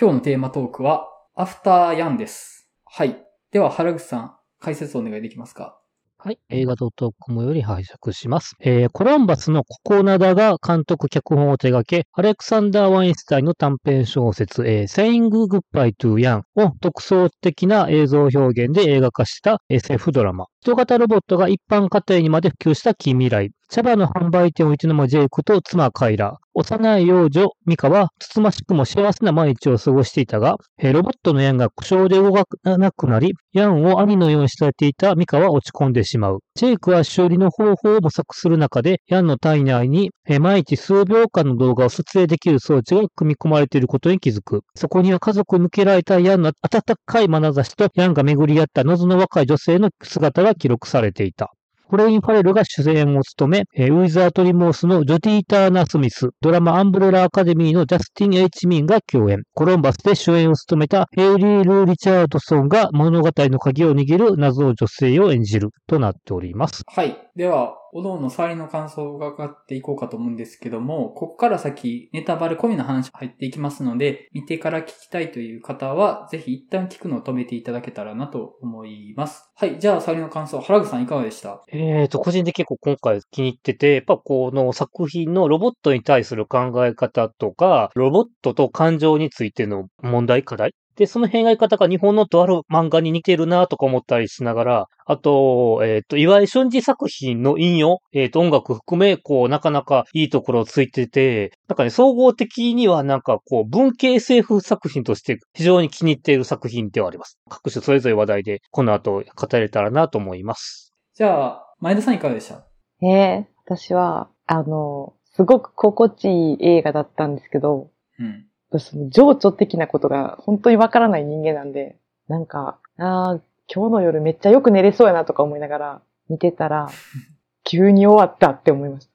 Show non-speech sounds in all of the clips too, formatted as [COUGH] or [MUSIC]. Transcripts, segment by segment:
今日のテーマトークは、アフターヤンです。はい。では、原口さん、解説お願いできますか？はい。映画 .com より拝借します。えーコロンバスのココナダが監督脚本を手掛け、アレクサンダー・ワインスタインの短編小説、えー、Saying Goodbye to Yan を独創的な映像表現で映画化した SF ドラマ。人型ロボットが一般家庭にまで普及した近未来。茶葉の販売店を営むジェイクと妻カイラ。幼い幼女ミカはつつましくも幸せな毎日を過ごしていたが、ロボットのヤンが故障で動かなくなり、ヤンを兄のように慕っていたミカは落ち込んでしまう。ジェイクは修理の方法を模索する中で、ヤンの体内に毎日数秒間の動画を撮影できる装置が組み込まれていることに気づく。そこには家族向けられたヤンの温かい眼差しとヤンが巡り合った謎の若い女性の姿が記録されていた。コレイン・ファレルが主演を務め、ウィザートリモースのジョディ・ターナ・スミス、ドラマアンブレラ・アカデミーのジャスティン・エイチ・ミンが共演。コロンバスで主演を務めたヘイリー・ルー・リチャードソンが物語の鍵を握る謎の女性を演じるとなっております。はい。では、おのおの触りの感想を伺っていこうかと思うんですけども、ここから先、ネタバレ込みの話入っていきますので、見てから聞きたいという方は、ぜひ一旦聞くのを止めていただけたらなと思います。はい。じゃあ、触りの感想、原口さんいかがでした？えーと、個人的に結構今回気に入ってて、やっぱこの作品のロボットに対する考え方とか、ロボットと感情についての問題課題で、その辺描き方が日本のとある漫画に似てるなとか思ったりしながら、あと、えっ、と、岩井俊二作品の引用、えっ、と、音楽含め、こう、なかなかいいところをついてて、なんかね、総合的にはなんかこう、文系 SF 作品として非常に気に入っている作品ではあります。各種それぞれ話題で、この後語れたらなと思います。じゃあ、前田さんいかがでした？ええ私は、あの、すごく心地いい映画だったんですけど、うん。その情緒的なことが本当にわからない人間なんで、なんか、ああ、今日の夜めっちゃよく寝れそうやなとか思いながら見てたら、[LAUGHS] 急に終わったって思いました。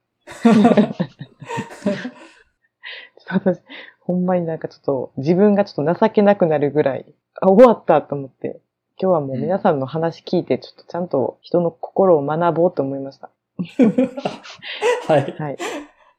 [LAUGHS] 私、ほんまになんかちょっと自分がちょっと情けなくなるぐらい、あ、終わったと思って、今日はもう皆さんの話聞いて、ちょっとちゃんと人の心を学ぼうと思いました。[LAUGHS] はい。はい。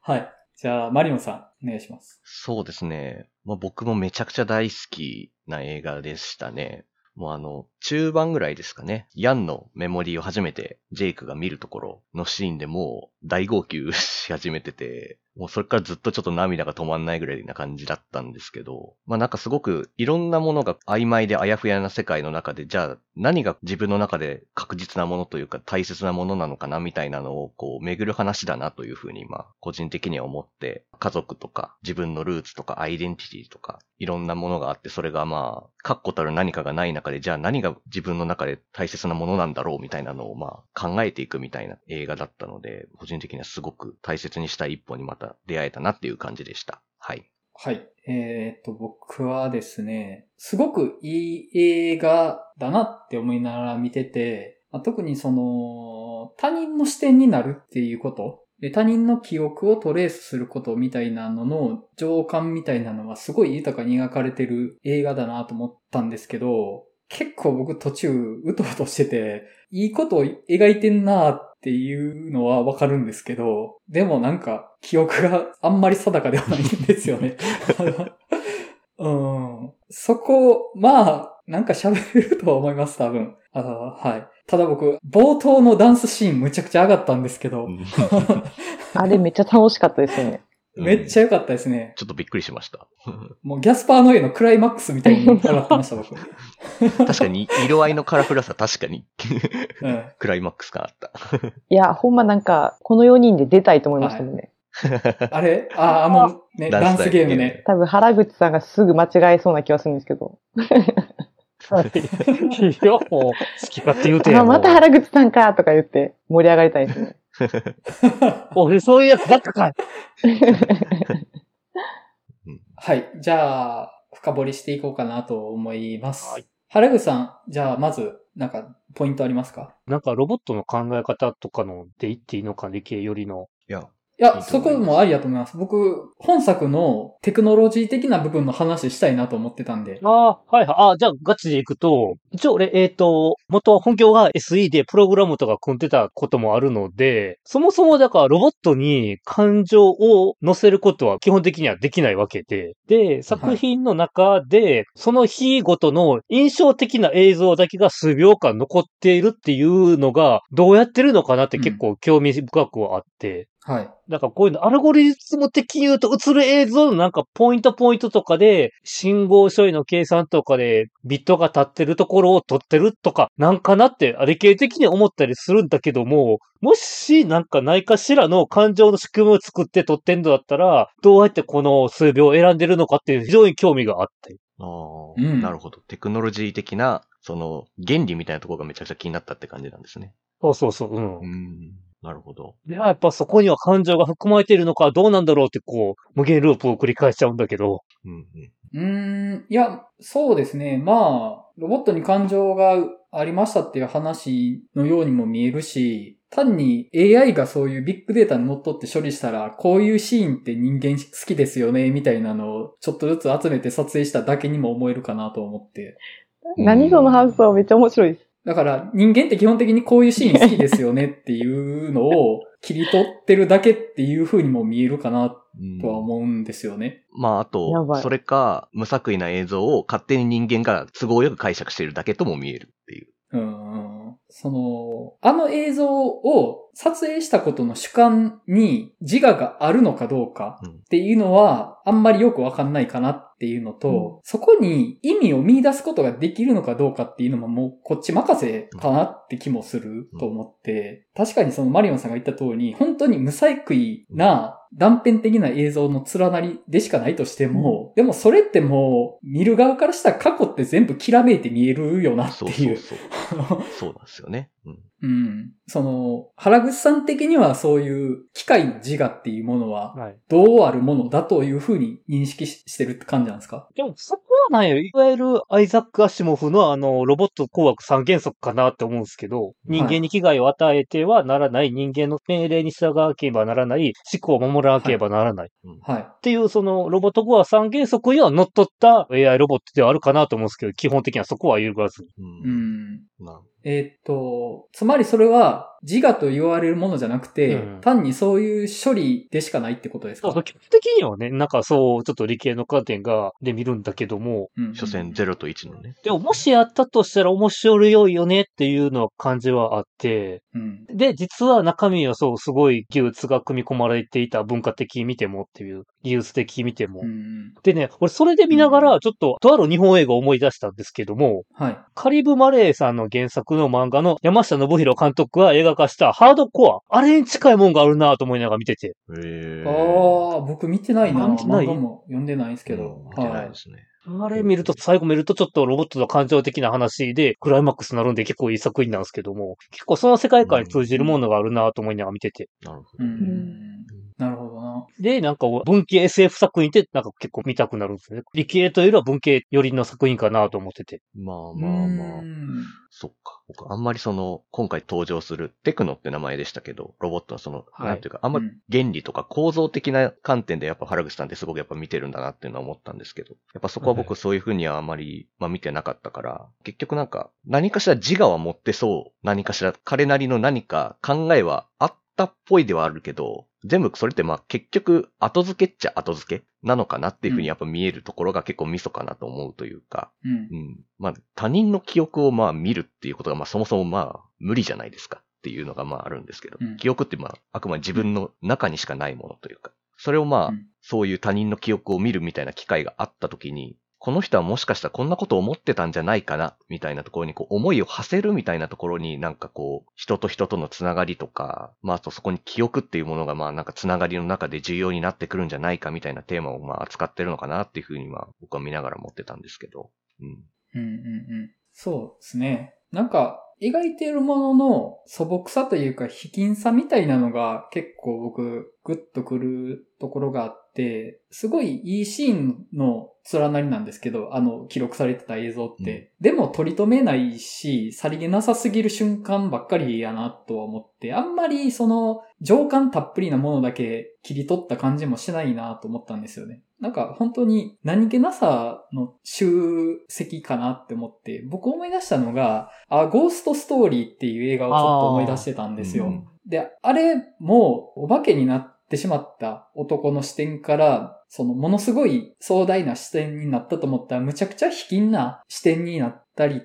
はい。じゃあ、マリオンさん、お願いします。そうですね。まあ、僕もめちゃくちゃ大好きな映画でしたね。もうあの、中盤ぐらいですかね。ヤンのメモリーを初めてジェイクが見るところのシーンでもう大号泣し始めてて、もうそれからずっとちょっと涙が止まんないぐらいな感じだったんですけど、まあなんかすごくいろんなものが曖昧であやふやな世界の中で、じゃあ何が自分の中で確実なものというか大切なものなのかなみたいなのをこう巡る話だなというふうにまあ個人的には思って、家族とか自分のルーツとかアイデンティティとかいろんなものがあって、それがまあ確固たる何かがない中で、じゃあ何が自分の中で大切なものなんだろうみたいなのをまあ考えていくみたいな映画だったので、個人的にはすごく大切にしたい一歩にまた出会えたなっていう感じでした。はい。はい。えーっと、僕はですね、すごくいい映画だなって思いながら見てて、まあ特にその、他人の視点になるっていうこと、で他人の記憶をトレースすることみたいなのの情感みたいなのはすごい豊かに描かれてる映画だなと思ったんですけど、結構僕途中うとうとしてて、いいことを描いてんなーっていうのはわかるんですけど、でもなんか記憶があんまり定かではないんですよね。[LAUGHS] うん。そこ、まあ、なんか喋れるとは思います、多分。あはい。ただ僕、冒頭のダンスシーンむちゃくちゃ上がったんですけど、[LAUGHS] あれめっちゃ楽しかったですね。めっちゃ良かったですね。ちょっとびっくりしました。[LAUGHS] もうギャスパーの絵のクライマックスみたいに上がってました、僕。[LAUGHS] [LAUGHS] 確かに色合いのカラフルさ確かにうん。クライマックス感あった。いや、ほんまなんか、この4人で出たいと思いましたもんね。あれ？あ、あの、ね、ダンスゲームね。多分原口さんがすぐ間違えそうな気はするんですけど。いや、もう、好き勝手言うてまた原口さんかとか言って盛り上がりたいですね。[LAUGHS] 俺そういうやつばっかかい。はい。じゃあ、深掘りしていこうかなと思います。はい原口さん、じゃあ、まず、なんか、ポイントありますか？なんかロボットの考え方とかので言っていいのか、理系よりの。いや、いや、そこもありだと思います。僕、本作のテクノロジー的な部分の話したいなと思ってたんで。ああ、はいはい。ああ、じゃあガチでいくと、一応俺、えっ、と、元は本業が SE でプログラムとか組んでたこともあるので、そもそもだからロボットに感情を乗せることは基本的にはできないわけで、で、作品の中で、その日ごとの印象的な映像だけが数秒間残っているっていうのが、どうやってるのかなって結構興味深くはあって、はい。だからこういうの、アルゴリズム的に言うと映る映像のなんかポイントポイントとかで、信号処理の計算とかでビットが立ってるところを取ってるとか、なんかなって、理系的に思ったりするんだけども、もしなんかないかしらの感情の仕組みを作って取ってんのだったら、どうやってこの数秒を選んでるのかっていう非常に興味があって。ああ、うんなるほど。テクノロジー的な、その、原理みたいなところがめちゃくちゃ気になったって感じなんですね。そうそうそう、うん。うん。なるほど。で、やっぱそこには感情が含まれているのかどうなんだろうってこう、無限ループを繰り返しちゃうんだけど。うんうん。うーん、いや、そうですね。まあ、ロボットに感情がありましたっていう話のようにも見えるし、単に AI がそういうビッグデータに乗っ取って処理したら、こういうシーンって人間好きですよね、みたいなのをちょっとずつ集めて撮影しただけにも思えるかなと思って。何その発想めっちゃ面白いです。だから人間って基本的にこういうシーン好きですよねっていうのを切り取ってるだけっていう風にも見えるかなうんとは思うんですよね。まあ、あやとそれか、無作為な映像を勝手に人間が都合よく解釈しているだけとも見えるっていう。うん。その、あの映像を撮影したことの主観に自我があるのかどうかうんっていうのはあんまりよくわかんないかなっていうのと、そこに意味を見出すことができるのかどうかっていうのももうこっち任せかなって気もすると思って、確かにそのマリオンさんが言った通り、本当に無細工な断片的な映像の連なりでしかないとしても、でもそれってもう見る側からしたら過去って全部きらめいて見えるよなってそういそうう。そう。そうなんですよね。うん。うん。その、原口さん的にはそういう機械の自我っていうものは、はい。どうあるものだというふうに認識ししてるって感じなんですか？でも、そこはなんやろ。いわゆるアイザック・アシモフのあの、ロボット工学三原則かなって思うんですけど、人間に危害を与えてはならない、人間の命令に従わなければならない、思考を守らなければならない。はい。っていう、その、ロボット工学三原則には乗っ取った AI ロボットではあるかなと思うんですけど、基本的にはそこは揺るがずに。う。うんん。なえーっと、つまりそれは自我と言われるものじゃなくて、うん単にそういう処理でしかないってことですか？基本的にはね、なんかそう、ちょっと理系の観点が、で見るんだけども、うん所詮0と1のね。でももしやったとしたら面白いよねっていうのは感じはあって、うん。で、実は中身はそう、すごい技術が組み込まれていた文化的に見てもっていう、技術的に見ても。うん。でね、俺それで見ながら、ちょっと、とある日本映画を思い出したんですけども、はい。カリブ・マレーさんの原作の漫画の山下信弘監督が映画化したハードコア。あれに近いもんがあるなと思いながら見てて。へえ。ああ、僕見てないな。あ見てない？漫画も読んでないんですけど。うん見てないですね。あれ見ると、最後見るとちょっとロボットの感情的な話で、クライマックスになるんで結構いい作品なんですけども、結構その世界観に通じるものがあるなと思いながら見てて。なるほど。で、なんか文系 SF 作品ってなんか結構見たくなるんですよね。理系というよりは文系寄りの作品かなと思ってて。まあまあまあう。んそっか。僕、あんまりその、今回登場するテクノって名前でしたけど、ロボットのその、はいなんていうか、あんまり原理とか構造的な観点でやっぱ原口さんってすごくやっぱ見てるんだなっていうのは思ったんですけど、やっぱそこは僕そういうふうにはあまり、まあ見てなかったから、結局なんか、何かしら自我は持ってそう、何かしら彼なりの何か考えはあったっぽいではあるけど、全部それってまあ結局後付けっちゃ後付けなのかなっていうふうにやっぱ見えるところが結構ミソかなと思うというか、うんう。ん。まあ、他人の記憶をまあ見るっていうことがまあそもそもまあ無理じゃないですかっていうのがまああるんですけど、うん記憶ってまああくまで自分の中にしかないものというか、それをまあ、うんそういう他人の記憶を見るみたいな機会があった時に、この人はもしかしたらこんなこと思ってたんじゃないかな、みたいなところにこう思いを馳せるみたいなところになんかこう、人と人とのつながりとか、まああとそこに記憶っていうものがまあなんかつながりの中で重要になってくるんじゃないかみたいなテーマをまあ扱ってるのかなっていうふうにまあ僕は見ながら思ってたんですけど、うん。うんうんうん。そうですね。なんか、描いているものの素朴さというか、卑近さみたいなのが結構僕、グッとくるところがあ、って、すごいいいシーンの連なりなんですけど、あの、記録されてた映像って。でも取り留めないし、さりげなさすぎる瞬間ばっかりやなとは思って、あんまりその、情感たっぷりなものだけ切り取った感じもしないなと思ったんですよね。なんか本当に何気なさの集積かなって思って、僕思い出したのが、あ、ゴーストストーリーっていう映画をちょっと思い出してたんですよ。うんで、あれもお化けになってしまった男の視点から、そのものすごい壮大な視点になったと思ったら、むちゃくちゃ卑近な視点になったり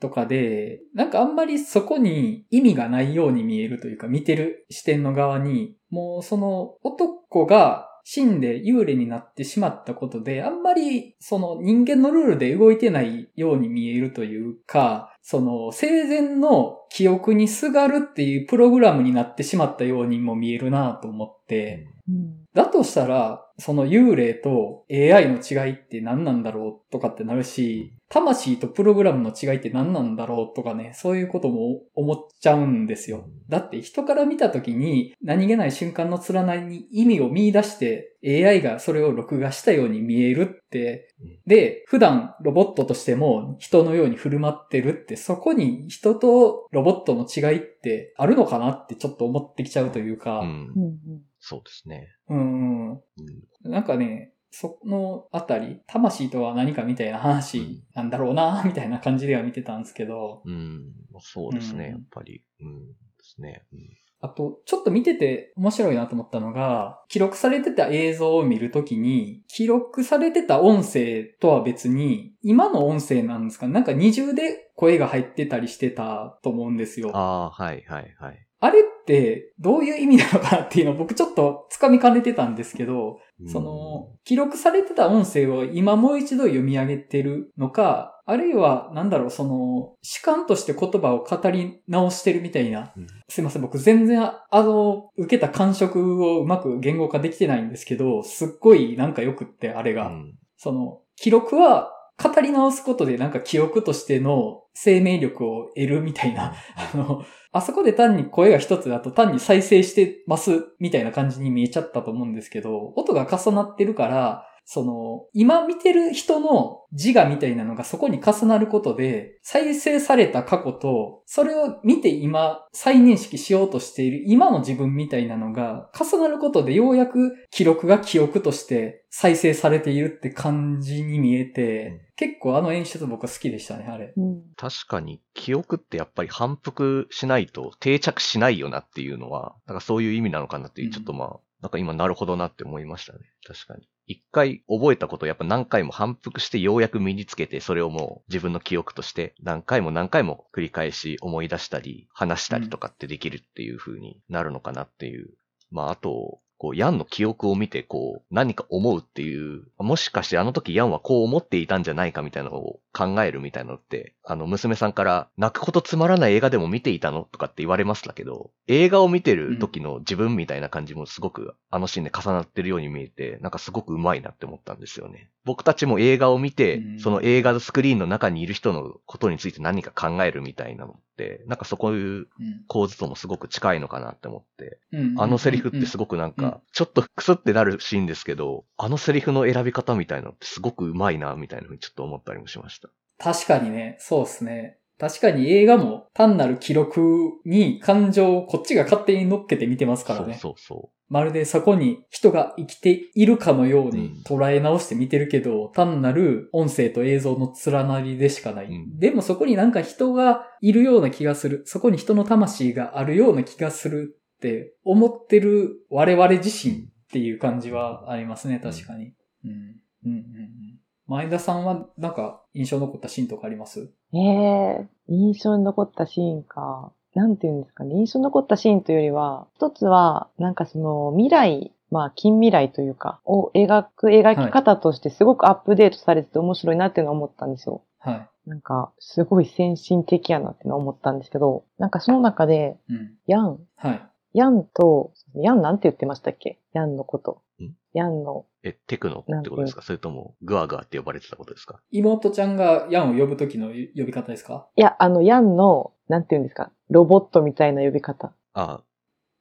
とかで、なんかあんまりそこに意味がないように見えるというか、見てる視点の側に、もうその男が死んで幽霊になってしまったことで、あんまりその人間のルールで動いてないように見えるというか、その生前の記憶にすがるっていうプログラムになってしまったようにも見えるなと思って、うん。だとしたら、その幽霊と AI の違いって何なんだろうとかってなるし、魂とプログラムの違いって何なんだろうとかね、そういうことも思っちゃうんですよ。だって人から見た時に何気ない瞬間の連なりに意味を見出して AI がそれを録画したように見えるってうん、で、普段ロボットとしても人のように振る舞ってるって、そこに人とロボットの違いってあるのかなってちょっと思ってきちゃうというか、うん。そうですね。うん、うんなんかね、そのあたり、魂とは何かみたいな話なんだろうな、みたいな感じでは見てたんですけど、うん。そうですね、うんやっぱり。うん。ですね。うんあと、ちょっと見てて面白いなと思ったのが、記録されてた映像を見るときに、記録されてた音声とは別に、今の音声なんですかねなんか二重で声が入ってたりしてたと思うんですよ。ああ、はいはいはい。あれってどういう意味なのかなっていうのを僕ちょっと掴みかねてたんですけど、うんその、記録されてた音声を今もう一度読み上げてるのか、あるいは、なんだろう、その、主観として言葉を語り直してるみたいな。うんすいません、僕全然、あの、受けた感触をうまく言語化できてないんですけど、すっごいなんか良くって、あれが。うんその、記録は語り直すことでなんか記憶としての生命力を得るみたいな、あの、あそこで単に声が一つだと単に再生してますみたいな感じに見えちゃったと思うんですけど、音が重なってるから、その、今見てる人の自我みたいなのがそこに重なることで、再生された過去と、それを見て今再認識しようとしている今の自分みたいなのが重なることでようやく記録が記憶として再生されているって感じに見えて、結構あの演出僕は好きでしたね、あれ。うん。確かに記憶ってやっぱり反復しないと定着しないよなっていうのは、なんかそういう意味なのかなっていう、うんちょっとまあ、なんか今なるほどなって思いましたね。確かに。一回覚えたことをやっぱ何回も反復してようやく身につけて、それをもう自分の記憶として何回も何回も繰り返し思い出したり、話したりとかってできるっていう風になるのかなっていう。まああと、こう、ヤンの記憶を見て、こう、何か思うっていう、もしかしてあの時ヤンはこう思っていたんじゃないかみたいなのを考えるみたいなのって、あの、娘さんから、泣くほどつまらない映画でも見ていたのとかって言われましたけど、映画を見てる時の自分みたいな感じもすごく、あのシーンで重なってるように見えて、なんかすごく上手いなって思ったんですよね。僕たちも映画を見てう、んその映画のスクリーンの中にいる人のことについて何か考えるみたいなのって、なんかそこいううん。構図ともすごく近いのかなって思って、うん。あのセリフってすごくなんうんか、ちょっとクスってなるシーンですけど、あのセリフの選び方みたいなのってすごく上手いな、みたいなふうにちょっと思ったりもしました。確かにね、そうですね。確かに映画も単なる記録に感情をこっちが勝手に乗っけて見てますからね。そうそうまるでそこに人が生きているかのようにうん捉え直して見てるけど、単なる音声と映像の連なりでしかない。うんでもそこになんか人がいるような気がする。そこに人の魂があるような気がするって思ってる我々自身っていう感じはありますね、確かに。うん。うんうんうん。前田さんはなんか印象残ったシーンとかあります？ええ印象に残ったシーンか。なんていうんですかね。印象に残ったシーンというよりは、一つは、なんかその未来、まあ近未来というか、を描く描き方としてすごくアップデートされてて面白いなっていうのを思ったんですよ。はい。なんか、すごい先進的やなっていうのを思ったんですけど、なんかその中で、うん。ヤン、はい。ヤンと、ヤンなんて言ってましたっけ？ヤンのことん。ヤンの、え、テクノってことですか？それとも、グワグワって呼ばれてたことですか？妹ちゃんがヤンを呼ぶときの呼び方ですか？いや、あの、ヤンの、なんて言うんですか？ロボットみたいな呼び方。あ。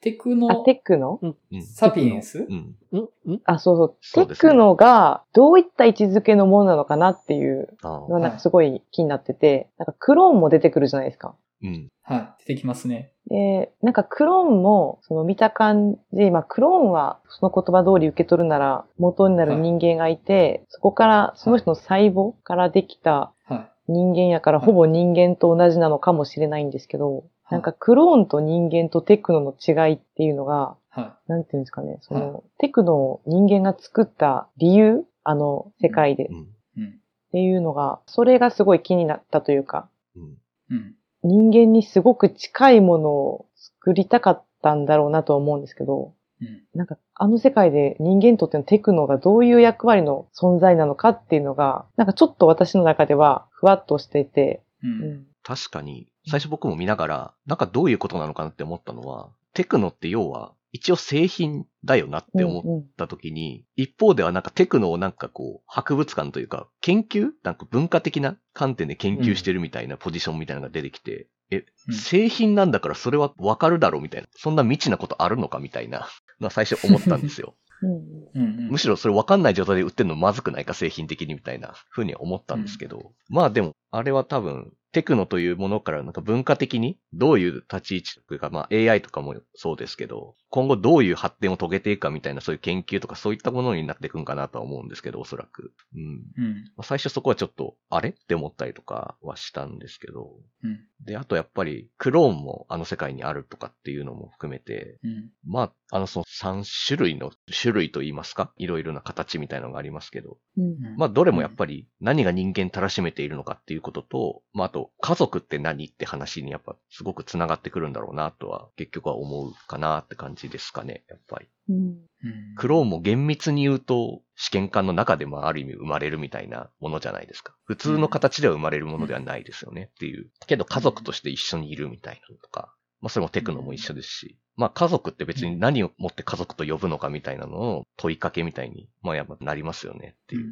テクあ、ノテクノ？うん。サピエンス？うん。んん。あ、そうそう。テクノがどういった位置づけのものなのかなっていうあのはなんかすごい気になってて、なんかクローンも出てくるじゃないですか。うん。はい。出てきますね。で、なんかクローンも、その見た感じ、まあクローンはその言葉通り受け取るなら元になる人間がいて、そこから、その人の細胞からできたは人間やからほぼ人間と同じなのかもしれないんですけど、い。なんかクローンと人間とテクノの違いっていうのが、はなんていうんですかね、その、はテクノを人間が作った理由あの世界で、っうん。い。うん。ていうのが、それがすごい気になったというか、うん。うん。人間にすごく近いものを作りたかったんだろうなとは思うんですけど、うん。なんかあの世界で人間にとってのテクノがどういう役割の存在なのかっていうのが、なんかちょっと私の中ではふわっとしていて、う。うんん。確かに、最初僕も見ながら、なんかどういうことなのかなって思ったのは、テクノって要は、一応製品だよなって思っうんうんた時に、一方ではなんかテクノをなんかこう、博物館というか、研究？なんか文化的な観点で研究してるみたいなポジションみたいなのが出てきて、え、うん製品なんだからそれはわかるだろうみたいな、そんな未知なことあるのかみたいな、[LAUGHS] のは最初思ったんですよ。[LAUGHS] うんうん。うん。むしろそれ分かんない状態で売ってるのまずくないか、製品的にみたいな風には思ったんですけど。まあでも、あれは多分、テクノというものからなんか文化的にどういう立ち位置というか、まあ AI とかもそうですけど、今後どういう発展を遂げていくかみたいなそういう研究とかそういったものになっていくんかなとは思うんですけど、おそらく。うん。うん。まあ、最初そこはちょっと、あれって思ったりとかはしたんですけど。うん。で、あとやっぱり、クローンもあの世界にあるとかっていうのも含めて、うん。まあ、あのその3種類の種類といいますか、いろいろな形みたいなのがありますけど、うんまあ、どれもやっぱり何が人間たらしめているのかっていうことと、まあ、あと、家族って何って話にやっぱすごく繋がってくるんだろうなとは、結局は思うかなって感じですかね、やっぱり。うんうん。クローンも厳密に言うと、試験管の中でもある意味生まれるみたいなものじゃないですか。普通の形では生まれるものではないですよねっていう。けど家族として一緒にいるみたいなのとか、まあそれもテクノも一緒ですし、まあ家族って別に何をもって家族と呼ぶのかみたいなのを問いかけみたいに、まあやっぱなりますよねっていう。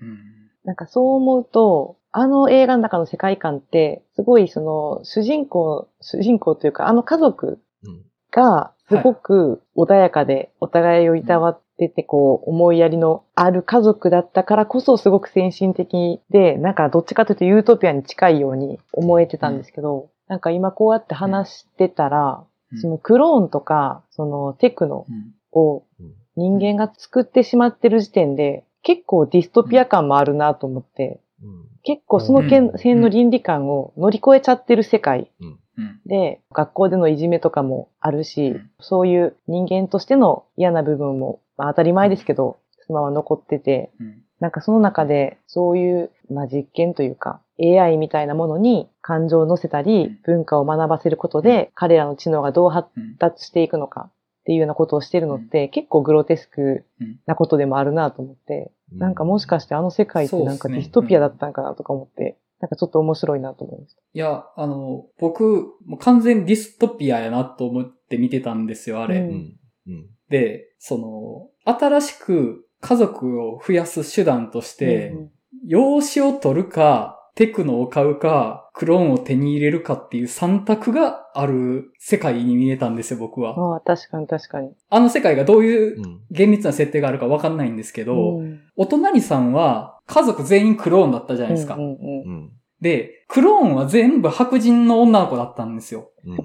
うん。なんかそう思うと、あの映画の中の世界観って、すごいその主人公、主人公というかあの家族うん。がすごく穏やかで、お互いをいたわってて、こう、思いやりのある家族だったからこそすごく先進的で、なんかどっちかというとユートピアに近いように思えてたんですけど、なんか今こうやって話してたら、うんそのクローンとか、そのテクノうん。をうん人間が作ってしまってる時点で、結構ディストピア感もあるなと思って、うん。結構その辺うん辺の倫理観を乗り越えちゃってる世界うん。で、学校でのいじめとかもあるし、うんそういう人間としての嫌な部分も、まあ当たり前ですけど、そのまま残ってて、うん。なんかその中で、そういう、まあ実験というか、AI みたいなものに感情を乗せたり、文化を学ばせることで、彼らの知能がどう発うん。達していくのかっていうようなことをしてるのって、結構グロテスクなことでもあるなと思って、なんかもしかしてあの世界ってなんかディストピアだったんかなとか思って、なんかちょっと面白いなと思いました。いや、あの、僕、もう完全ディストピアやなと思って見てたんですよ、あれ。ううんん。うん。で、その、新しく家族を増やす手段として、うん養子を取るか、テクノを買うか、クローンを手に入れるかっていう三択がある世界に見えたんですよ、僕は。ああ、確かに確かに。あの世界がどういううん。厳密な設定があるかわかんないんですけど、うんお隣さんは家族全員クローンだったじゃないですか。うんうんうんうん。で、クローンは全部白人の女の子だったんですよ。うん。なん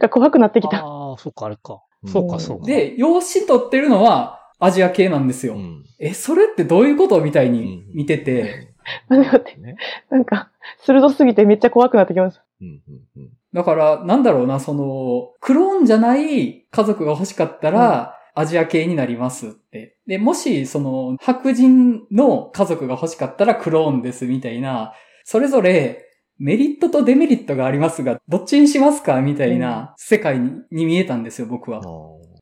か怖くなってきた。ああ、そっか、あれか。うんそうか、そうか。で、養子取ってるのはアジア系なんですよ。うん。え、それってどういうこと？みたいに見てて、待って待ってね。なんか、鋭すぎてめっちゃ怖くなってきました。うん。うん。うん。だから、なんだろうな、その、クローンじゃない家族が欲しかったら、アジア系になりますって。で、もし、その、白人の家族が欲しかったらクローンですみたいな、それぞれメリットとデメリットがありますが、どっちにしますかみたいな世界にに見えたんですよ、僕は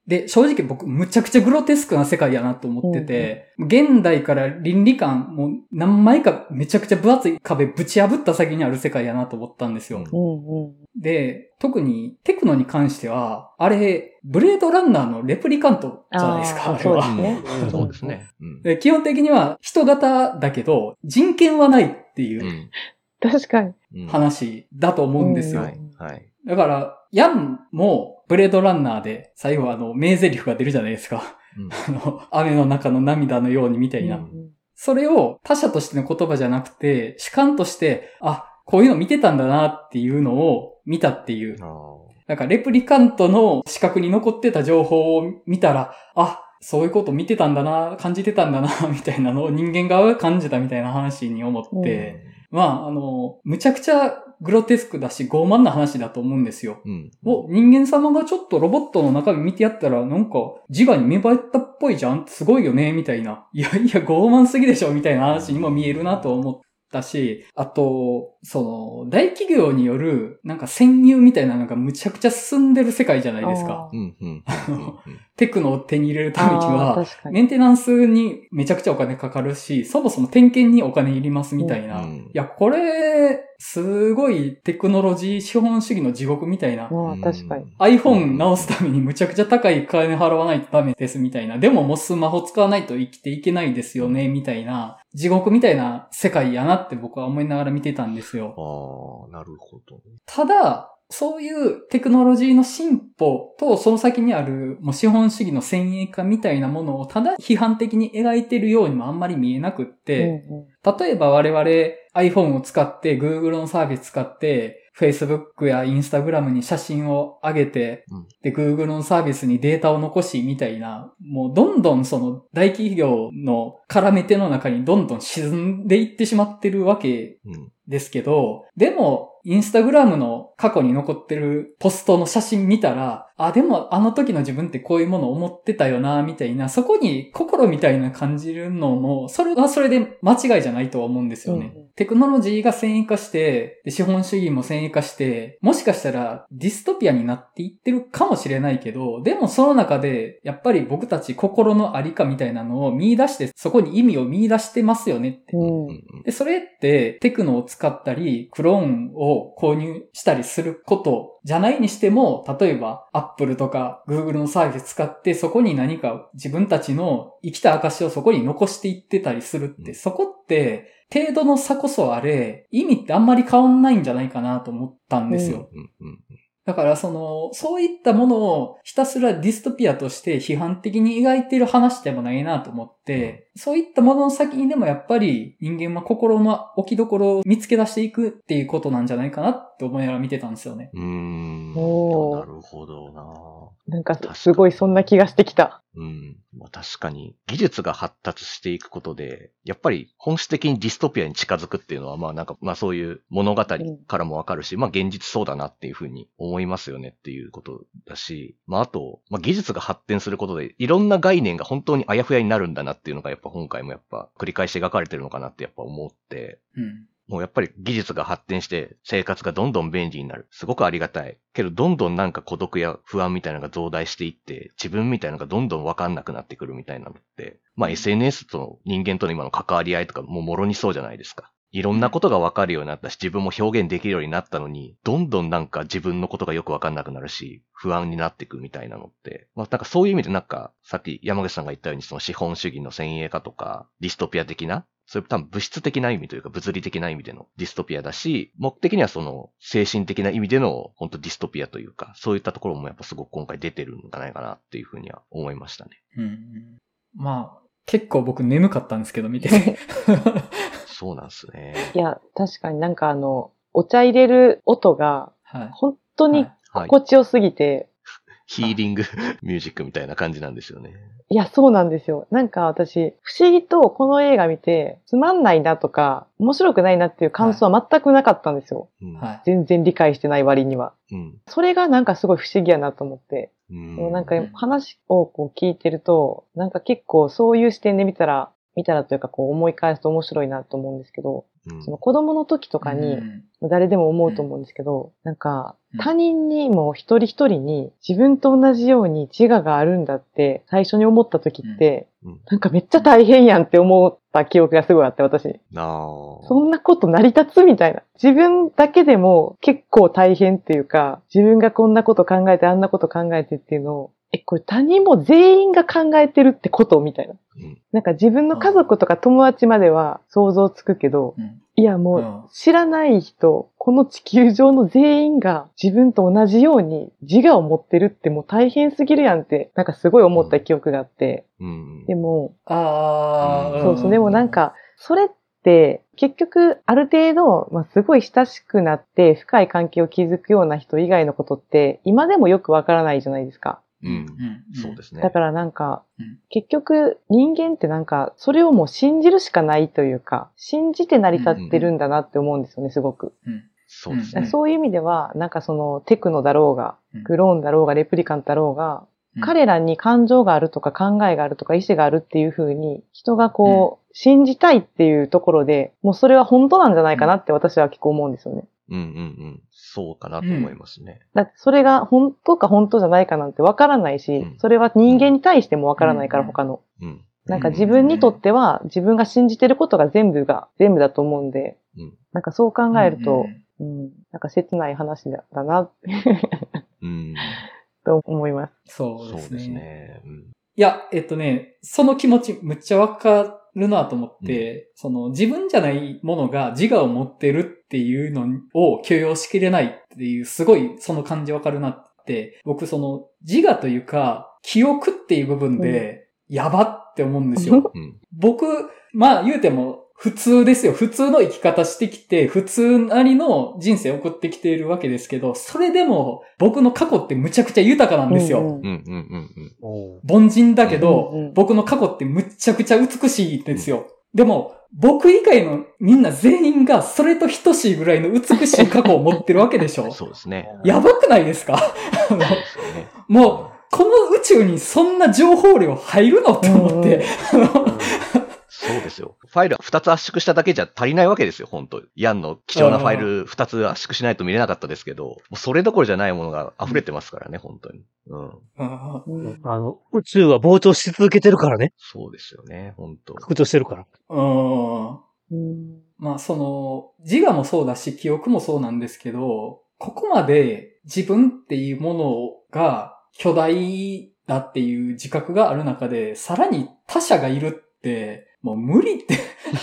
で、正直僕、むちゃくちゃグロテスクな世界やなと思ってて、現代から倫理観、もう何枚かめちゃくちゃ分厚い壁ぶち破った先にある世界やなと思ったんですよ。うんうん。で、特にテクノに関しては、あれ、ブレードランナーのレプリカントじゃないですか、あれは。そうですねで基本的には人型だけど、人権はないっていううん確かに。うん。話だと思うんですよ。うんはい。はい。だから、ヤンもブレードランナーで最後あの、名台詞が出るじゃないですか。うん [LAUGHS] あの、雨の中の涙のようにみたいな。うんそれを他者としての言葉じゃなくて、主観として、あ、こういうの見てたんだなっていうのを見たっていう。なんかレプリカントの視覚に残ってた情報を見たら、あ、そういうこと見てたんだな、感じてたんだな、みたいなのを人間側が感じたみたいな話に思って、まあ、あの、むちゃくちゃグロテスクだし傲慢な話だと思うんですよ。うん。お、人間様がちょっとロボットの中身見てやったら、なんか、自我に芽生えたっぽいじゃんすごいよねみたいな。いやいや、傲慢すぎでしょみたいな話にも見えるなと思ったし、あと、その、大企業による、なんか潜入みたいなのがむちゃくちゃ進んでる世界じゃないですか。テクノを手に入れるためには。メンテナンスにめちゃくちゃお金かかるし、そもそも点検にお金いりますみたいな。うんいや、これ、すごいテクノロジー資本主義の地獄みたいな。まあ確かに。。iPhone 直すためにむちゃくちゃ高い金払わないとダメですみたいな。でももうスマホ使わないと生きていけないですよね、みたいな。地獄みたいな世界やなって僕は思いながら見てたんですよ。ああ、なるほど。ただ、そういうテクノロジーの進歩とその先にあるもう資本主義の先鋭化みたいなものをただ批判的に描いてるようにもあんまり見えなくって、うんうん例えば我々 iPhone を使って Google のサービス使って Facebook や Instagram に写真を上げて、うんで Google のサービスにデータを残しみたいな、もうどんどんその大企業の絡め手の中にどんどん沈んでいってしまってるわけうん。ですけど、でも、インスタグラムの過去に残ってるポストの写真見たら、あ、でもあの時の自分ってこういうものを思ってたよな、みたいな、そこに心みたいな感じるのも、それはそれで間違いじゃないとは思うんですよね。うんうんテクノロジーが先鋭化して、で資本主義も先鋭化して、もしかしたらディストピアになっていってるかもしれないけど、でもその中で、やっぱり僕たち心のありかみたいなのを見出して、そこに意味を見出してますよねってうんうん。で、それってテクノを使ったり、クローンを購入したりすることじゃないにしても、例えば Apple とか Google のサービス使ってそこに何か自分たちの生きた証をそこに残していってたりするって、うんそこって程度の差こそあれ、意味ってあんまり変わんないんじゃないかなと思ったんですよ。うん。うん。だからその、そういったものをひたすらディストピアとして批判的に描いてる話でもないなと思って、そういったものの先にでもやっぱり人間は心の置きどころを見つけ出していくっていうことなんじゃないかなって思いながら見てたんですよね。うーん。なるほどな。なんかすごいそんな気がしてきた。うん。まあ確かに、技術が発達していくことで、やっぱり本質的にディストピアに近づくっていうのは、まあなんか、まあそういう物語からもわかるし、まあ現実そうだなっていうふうに思いますよねっていうことだし、まああと、まあ技術が発展することで、いろんな概念が本当にあやふやになるんだなっていうのがやっぱ今回もやっぱ繰り返し描かれてるのかなってやっぱ思って、うん。もうやっぱり技術が発展して生活がどんどん便利になる。すごくありがたい。けどどんどんなんか孤独や不安みたいなのが増大していって、自分みたいなのがどんどんわかんなくなってくるみたいなのって、まあ SNS との人間との今の関わり合いとかもうもろにそうじゃないですか。いろんなことがわかるようになったし、自分も表現できるようになったのに、どんどんなんか自分のことがよくわかんなくなるし、不安になっていくみたいなのって、まあなんかそういう意味でなんか、さっき山口さんが言ったようにその資本主義の先鋭化とか、ディストピア的な、そういう多分物質的な意味というか物理的な意味でのディストピアだし、目的にはその精神的な意味での本当ディストピアというか、そういったところもやっぱすごく今回出てるんじゃないかなっていうふうには思いましたね。うん。まあ、結構僕眠かったんですけど、見てて。[LAUGHS] そうなんですね。いや、確かになんかあの、お茶入れる音がはい。本当にはい。心地よすぎて、ヒーリングミュージックみたいな感じなんですよね。いや、そうなんですよ。なんか私、不思議とこの映画見て、つまんないなとか、面白くないなっていう感想は全くなかったんですよ。うん。はい。全然理解してない割には。うん。それがなんかすごい不思議やなと思って。うん。なんか話をこう聞いてると、なんか結構そういう視点で見たら、見たらというかこう思い返すと面白いなと思うんですけど、うんその子供の時とかに、うん誰でも思うと思うんですけど、なんかうん他人にも一人一人に自分と同じように自我があるんだって最初に思った時って、うんなんかめっちゃ大変やんって思った記憶がすごいあって私。なあ。そんなこと成り立つみたいな。自分だけでも結構大変っていうか、自分がこんなこと考えてあんなこと考えてっていうのをえ、これ他人も全員が考えてるってことみたいな。うん。なんか自分の家族とか友達までは想像つくけど、うんいやもう知らない人、この地球上の全員が自分と同じように自我を持ってるってもう大変すぎるやんって、なんかすごい思った記憶があって、うん。でも、ああ、そうそう、でもなん、か、それって結局ある程度、まあ、すごい親しくなって深い関係を築くような人以外のことって今でもよくわからないじゃないですか。うん。うん。そうですね。だからなんか、うん結局人間ってなんか、それをもう信じるしかないというか、信じて成り立ってるんだなって思うんですよね、すごく。うん。そうですね。そういう意味では、なんかそのテクノだろうがうん、クローンだろうが、レプリカントだろうが、うん彼らに感情があるとか考えがあるとか意志があるっていう風に、人がこう、信じたいっていうところで、もうそれは本当なんじゃないかなって私は結構思うんですよね。うんうんうん。そうかなと思いますね。だってそれが本当か本当じゃないかなんてわからないし、うんそれは人間に対してもわからないから、うん他の。うん。なんか自分にとっては自分が信じてることが全部が全部だと思うんで、うんなんかそう考えると、うんうん、なんか切ない話だだな、[LAUGHS] うん。と思います。そうそうですですね。ね。うん。いや、えっとね、その気持ちむっちゃわかるなと思って、その自分じゃないものが自我を持ってるっていうのを許容しきれないっていう、すごいその感じわかるなって、僕その自我というか、記憶っていう部分で、やばって思うんですよ。うん。僕、まあ言うても普通ですよ。普通の生き方してきて、普通なりの人生を送ってきているわけですけど、それでも僕の過去ってむちゃくちゃ豊かなんですよ。うんうんうんうんうんうん。凡人だけど、うんうん僕の過去ってむっちゃくちゃ美しいんですよ。でも、僕以外のみんな全員がそれと等しいぐらいの美しい過去を持ってるわけでしょ [LAUGHS] そうですね。やばくないですか？あのそうですよね。[LAUGHS] もう、この宇宙にそんな情報量入るの？って思って、[LAUGHS] そうですよ。ファイル2つ圧縮しただけじゃ足りないわけですよ、本当ヤンの貴重なファイル2つ圧縮しないと見れなかったですけど、もうそれどころじゃないものが溢れてますからね、本当に。うん。あうんあの、宇宙は膨張し続けてるからね。そうですよね、本当拡張してるから。うんうんまあその、自我もそうだし、記憶もそうなんですけど、ここまで自分っていうものが巨大だっていう自覚がある中で、さらに他者がいるって、もう無理って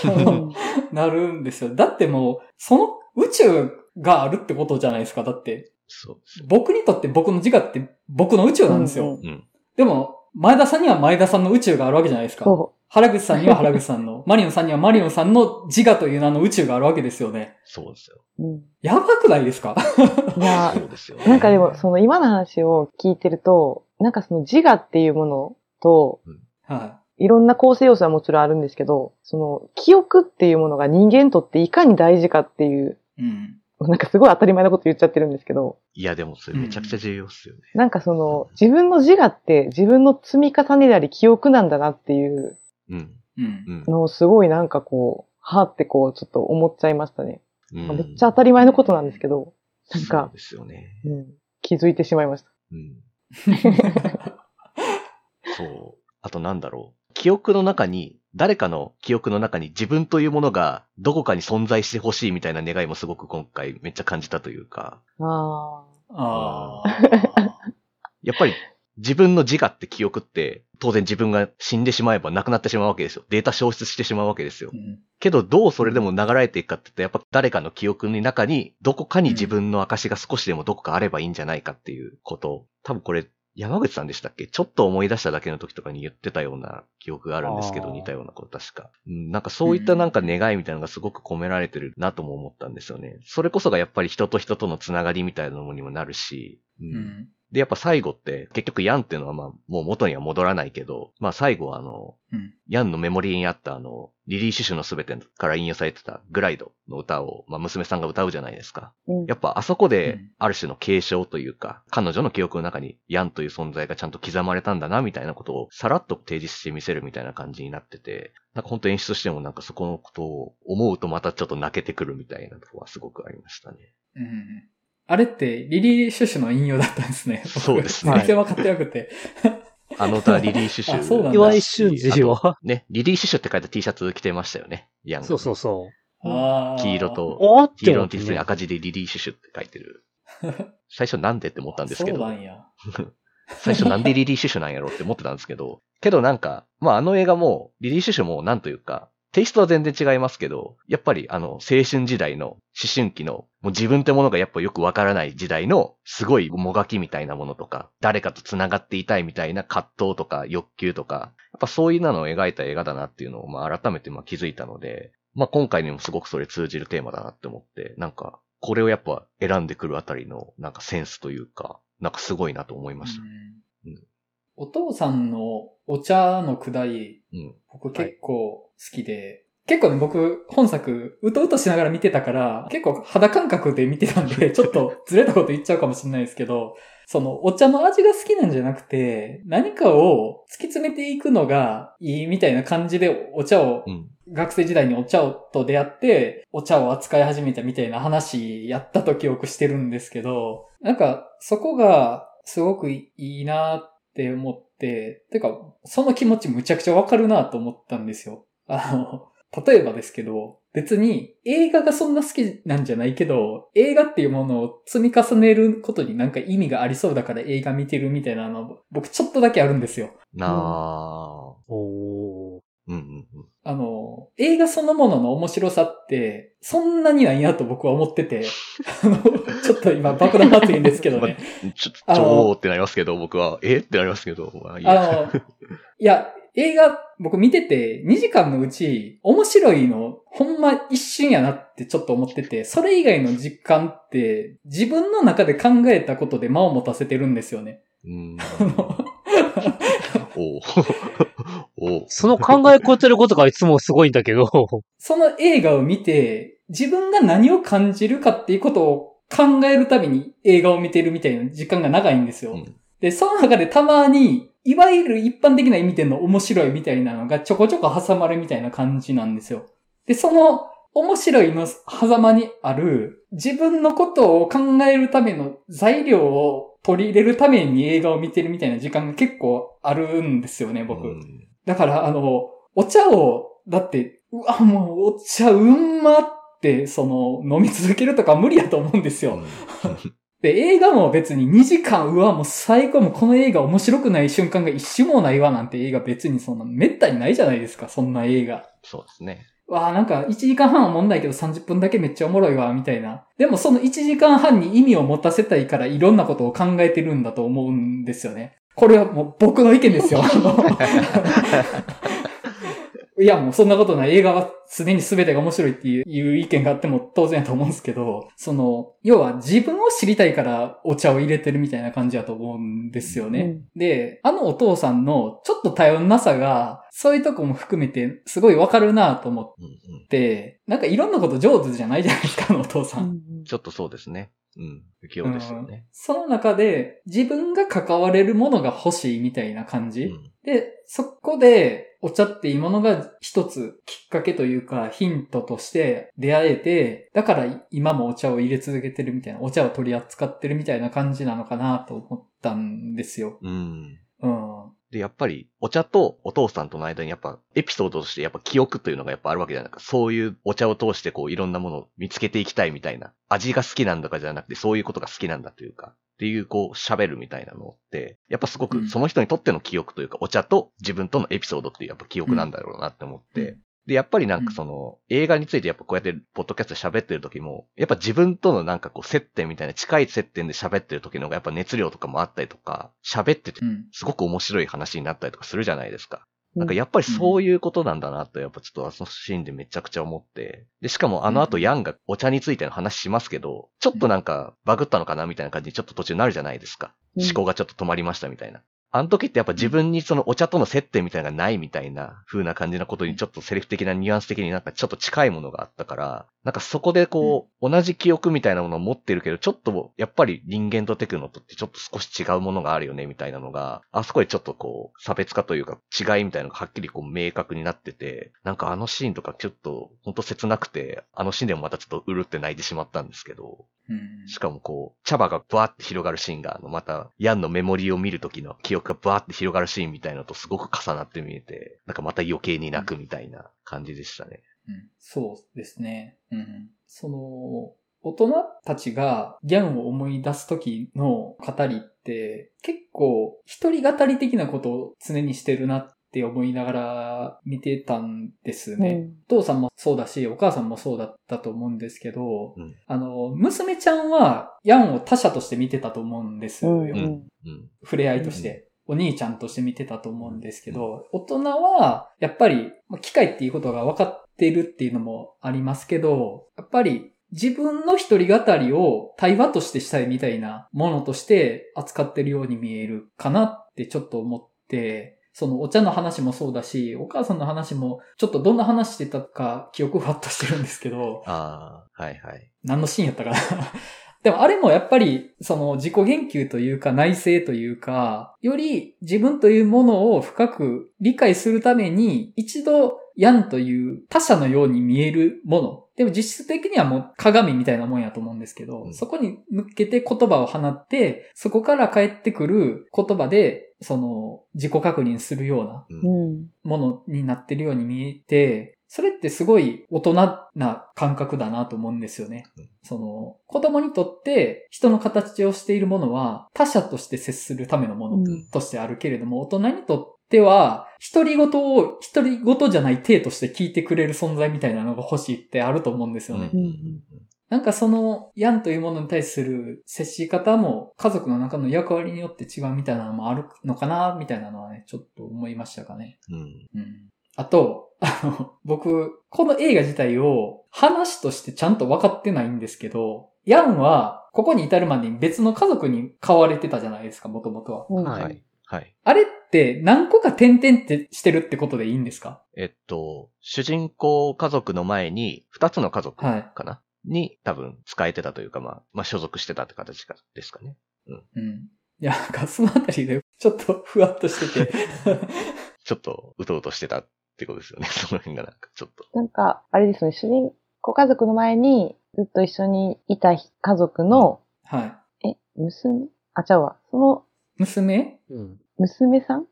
うんなるんですよ。だってもう、その宇宙があるってことじゃないですか。だって、そうですよ。僕にとって僕の自我って僕の宇宙なんですよ。うんうん。でも、前田さんには前田さんの宇宙があるわけじゃないですか。そ原口さんには原口さんの、[LAUGHS] マリオンさんにはマリオンさんの自我という名の宇宙があるわけですよね。そうですよ。う。うんやばくないですか？いやそうですよ、ね。なんかでも、その今の話を聞いてると、なんかその自我っていうものと、はいろんな構成要素はもちろんあるんですけど、その記憶っていうものが人間にとっていかに大事かっていう、い。うん。なんかすごい当たり前なこと言っちゃってるんですけど、いや、でもそれめちゃくちゃ重要っすよね。なんかその自分の自我って自分の積み重ねであり記憶なんだなっていううん。うん。うん。のをすごいなんかこう、はーってこうちょっと思っちゃいましたね。うんめっちゃ当たり前のことなんですけど、なんそうか、ですよね。うん、気づいてしまいました。うん。[LAUGHS] そう。あとなんだろう。記憶の中に、誰かの記憶の中に自分というものがどこかに存在してほしいみたいな願いもすごく今回めっちゃ感じたというか、あああ。やっぱり自分の自我って記憶って当然自分が死んでしまえばなくなってしまうわけですよ。データ消失してしまうわけですよう。んけどどうそれでも流れていくかって言ったらやっぱ誰かの記憶の中にどこかに自分の証が少しでもどこかあればいいんじゃないかっていうこと。多分これ山口さんでしたっけ？ちょっと思い出しただけの時とかに言ってたような記憶があるんですけど、似たようなこと確か。うん、なんかそういったなんか願いみたいなのがすごく込められてるなとも思ったんですよね。それこそがやっぱり人と人とのつながりみたいなものにもなるし、うんうん。で、やっぱ最後って、結局ヤンっていうのはまあ、もう元には戻らないけど、まあ最後はあの、うん。ヤンのメモリーにあったあの、リリー・シュシュのすべてから引用されてたグライドの歌を、まあ娘さんが歌うじゃないですか。あ。うんやっぱあそこうでん、ある種の継承というか、彼女の記憶の中にヤンという存在がちゃんと刻まれたんだな、みたいなことをさらっと提示してみせるみたいな感じになってて、なんか本当演出としてもなんかそこのことを思うとまたちょっと泣けてくるみたいなとこはすごくありましたね。うん。あれって、リリー・シュシュの引用だったんですね。僕そうですね全然分かってなくて。あの歌はリリー・シュシュ。あそうなんだ岩井俊二は、ね、リリー・シュシュって書いた T シャツ着てましたよね。ヤンがそうそうそう。黄色と、黄色の T シャツに赤字でリリー・シュシュって書いてる。[LAUGHS] 最初なんでって思ったんですけど。そうなんや。[LAUGHS] 最初なんでリリー・シュシュなんやろって思ってたんですけど、けどなんか、まああの映画も、リリー・シュシュもなんというか、テイストは全然違いますけど、やっぱりあの、青春時代の、思春期の、もう自分ってものがやっぱよくわからない時代の、すごいもがきみたいなものとか、誰かと繋がっていたいみたいな葛藤とか欲求とか、やっぱそういうのを描いた映画だなっていうのを、まあ改めてまあ気づいたので、まあ今回にもすごくそれ通じるテーマだなって思って、なんか、これをやっぱ選んでくるあたりの、なんかセンスというか、なんかすごいなと思いました。うんお父さんのお茶のくだり、うん。僕結構好きで、結構ね、僕、本作、うとうとしながら見てたから、結構肌感覚で見てたんで、[LAUGHS] ちょっとずれたこと言っちゃうかもしれないですけど、そのお茶の味が好きなんじゃなくて、何かを突き詰めていくのがいいみたいな感じでお茶を、うん。学生時代にお茶をと出会って、お茶を扱い始めたみたいな話やったと記憶してるんですけど、なんかそこがすごくいいなって思って、てか、その気持ちむちゃくちゃわかるなと思ったんですよ。あの、例えばですけど、別に映画がそんな好きなんじゃないけど、映画っていうものを積み重ねることになんか意味がありそうだから映画見てるみたいなの、僕ちょっとだけあるんですよ。なあ、おー。うんうんうん。あの、映画そのものの面白さって、そんなにないなと僕は思ってて、あの、ちょっと今 [LAUGHS] 爆弾発言ですけどね。ちょっと、おーってなりますけど、僕は、え？ってなりますけど、まあいいや。あの、いや、映画僕見てて2時間のうち面白いのほんま一瞬やなってちょっと思ってて、それ以外の時間って自分の中で考えたことで間を持たせてるんですよね。うん。[LAUGHS] おその考えこてることがいつもすごいんだけど、その映画を見て、自分が何を感じるかっていうことを考えるたびに映画を見てるみたいな時間が長いんですよ。うんで、その中でたまに、いわゆる一般的な意味での面白いみたいなのがちょこちょこ挟まるみたいな感じなんですよ。で、その面白いの狭間にある自分のことを考えるための材料を取り入れるために映画を見てるみたいな時間が結構あるんですよね、僕。うんだから、あの、お茶を、だって、うわ、もうお茶うんまって、その、飲み続けるとか無理やと思うんですよ。[LAUGHS] で、映画も別に2時間、うわ、もう最高もうこの映画面白くない瞬間が一瞬もないわなんて映画別にそんな、めったにないじゃないですか、そんな映画。そうですね。わあ、なんか1時間半はもんないけど30分だけめっちゃおもろいわ、みたいな。でもその1時間半に意味を持たせたいからいろんなことを考えてるんだと思うんですよね。これはもう僕の意見ですよ。[LAUGHS] いや、もうそんなことない。映画はすでに全てが面白いっていういう意見があっても当然だと思うんですけど、その、要は自分を知りたいからお茶を入れてるみたいな感じだと思うんですよね。で、あのお父さんのちょっと頼んなさが、そういうとこも含めてすごいわかるなと思っうんうんて、なんかいろんなこと上手じゃないじゃないですか、あのお父さん。ちょっとそうですね。うん。不器用ですよね。その中で自分が関われるものが欲しいみたいな感じ。うんで、そこでお茶っていうものが一つきっかけというかヒントとして出会えて、だから今もお茶を入れ続けてるみたいな、お茶を取り扱ってるみたいな感じなのかなと思ったんですよ。うん。うん。で、やっぱり、お茶とお父さんとの間にやっぱ、エピソードとしてやっぱ記憶というのがやっぱあるわけじゃないか。そういうお茶を通してこういろんなものを見つけていきたいみたいな。味が好きなんだかじゃなくて、そういうことが好きなんだというか。っていうこう喋るみたいなのって、やっぱすごうんくその人にとっての記憶というか、お茶と自分とのエピソードっていうやっぱ記憶なんだろうなって思って。うんで、やっぱりなんかその、映画についてやっぱこうやって、ポッドキャストで喋ってる時も、やっぱ自分とのなんかこう接点みたいな近い接点で喋ってる時の方がやっぱ熱量とかもあったりとか、喋っててうん。すごく面白い話になったりとかするじゃないですか。うんなんかやっぱりそういうことなんだなと、やっぱちょっとあのシーンでめちゃくちゃ思って。で、しかもあの後うんヤンがお茶についての話しますけど、ちょっとなんかバグったのかなみたいな感じにちょっと途中になるじゃないですか。うん思考がちょっと止まりましたみたいな。あの時ってやっぱ自分にそのお茶との接点みたいなのがないみたいな風な感じなことにちょっとセリフ的なニュアンス的になんかちょっと近いものがあったから、なんかそこでこう、同じ記憶みたいなものを持ってるけど、ちょっとやっぱり人間とテクノとってちょっと少し違うものがあるよねみたいなのが、あそこでちょっとこう、差別化というか違いみたいなのがはっきりこう明確になってて、なんかあのシーンとかちょっとほんと切なくて、あのシーンでもまたちょっとうるって泣いてしまったんですけど、うん。しかもこう、茶葉がブワーって広がるシーンが、あの、また、ヤンのメモリーを見る時の記憶がブワーって広がるシーンみたいなのとすごく重なって見えて、なんかまた余計に泣くみたいな感じでしたね。うんそうですね。うん。その、大人たちがギャンを思い出す時の語りって結構一人語り的なことを常にしてるなって思いながら見てたんですね。お父さんもそうだし、お母さんもそうだったと思うんですけど、うんあの、娘ちゃんはヤンを他者として見てたと思うんですよ。うんうん。うん。触れ合いとして。お兄ちゃんとして見てたと思うんですけど、大人は、やっぱり、まあ機械っていうことが分かってるっていうのもありますけど、やっぱり自分の一人語りを対話としてしたいみたいなものとして扱ってるように見えるかなってちょっと思って、そのお茶の話もそうだし、お母さんの話もちょっとどんな話してたか記憶ふわっとしてるんですけど、ああ、はいはい。何のシーンやったかなでもあれもやっぱり、その自己言及というか内政というか、より自分というものを深く理解するために、一度ヤンという他者のように見えるもの。でも実質的にはもう鏡みたいなもんやと思うんですけど、うんそこに向けて言葉を放って、そこから返ってくる言葉で、その自己確認するようなうん。ものになってるように見えて、それってすごい大人な感覚だなと思うんですよねうん。その、子供にとって人の形をしているものは他者として接するためのものうんとしてあるけれども、大人にとっては、独り言を独り言じゃない体として聞いてくれる存在みたいなのが欲しいってあると思うんですよね。うんうんなんかその、ヤンというものに対する接し方も家族の中の役割によって違うみたいなのもあるのかな、みたいなのはね、ちょっと思いましたかね。うん。うんあと、あの、僕、この映画自体を話としてちゃんと分かってないんですけど、ヤンは、ここに至るまでに別の家族に飼われてたじゃないですか、もともとは。うん。ははいい。。はい。あれって何個か点々ってしてるってことでいいんですか？えっと、主人公家族の前に、二つの家族はい。かな、に多分使えてたというか、まあ、まあ所属してたって形かですかね。うん。いや、なんかそのあたりでちょっとふわっとしてて。[LAUGHS] ちょっとうとうとしてたってことですよね。[LAUGHS] その辺がなんかちょっと。なんか、あれですね、主人公家族の前にずっと一緒にいた家族の、はい。え、娘？あ、ちゃうわ。その娘？うん。娘さん？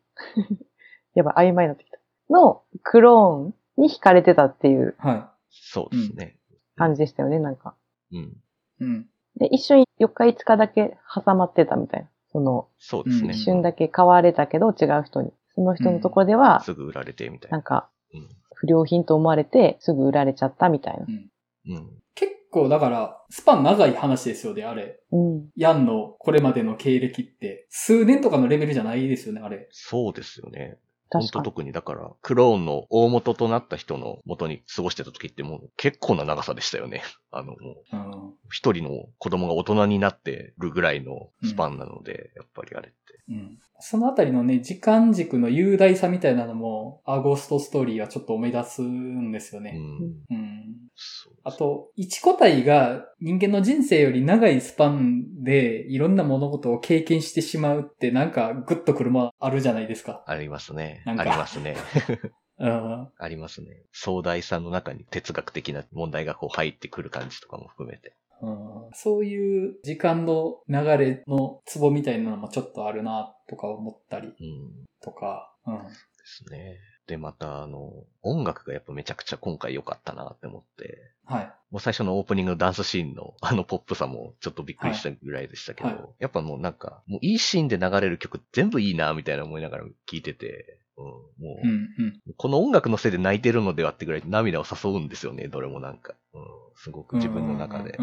[LAUGHS] やばい、曖昧になってきた。のクローンに惹かれてたっていうはそうですね。感じでしたよね、なんか。うん。い。うん。で、一緒に4日5日だけ挟まってたみたいな。その、そうですね。うん一瞬だけ買われたけど違う人に。その人のところでは、すぐ売られてみたいな。なんか、うん。不良品と思われてすぐ売られちゃったみたいなう。ん。うん。結構だから、スパン長い話ですよね、あれ。うん。ヤンのこれまでの経歴って、数年とかのレベルじゃないですよね、あれ。そうですよね。本。当特に、だから、クローンの大元となった人の元に過ごしてた時ってもう結構な長さでしたよね。[LAUGHS] あの。一人の子供が大人になってるぐらいのスパンなので、やっぱりあれって。うん。そのあたりのね、時間軸の雄大さみたいなのも、アゴーストストーリーはちょっと思い出すんですよね。うん。うん。あと、一個体が人間の人生より長いスパンでいろんな物事を経験してしまうってなんかグッとくるものあるじゃないですか。ありますね。なんかありますね。うん。ありますね。壮大さの中に哲学的な問題がこう入ってくる感じとかも含めて。うんそういう時間の流れのツボみたいなのもちょっとあるなとか思ったりうん。とか。うん。ですね。で、また、あの、音楽がやっぱめちゃくちゃ今回良かったなって思って、はい。もう最初のオープニングのダンスシーンのあのポップさもちょっとびっくりしたぐらいでしたけど、はいはいやっぱもうなんか、もういいシーンで流れる曲全部いいなみたいな思いながら聞いてて、うん、もう、うん、うん。この音楽のせいで泣いてるのではってぐらい涙を誘うんですよね、どれもなんか。うん、すごく自分の中で。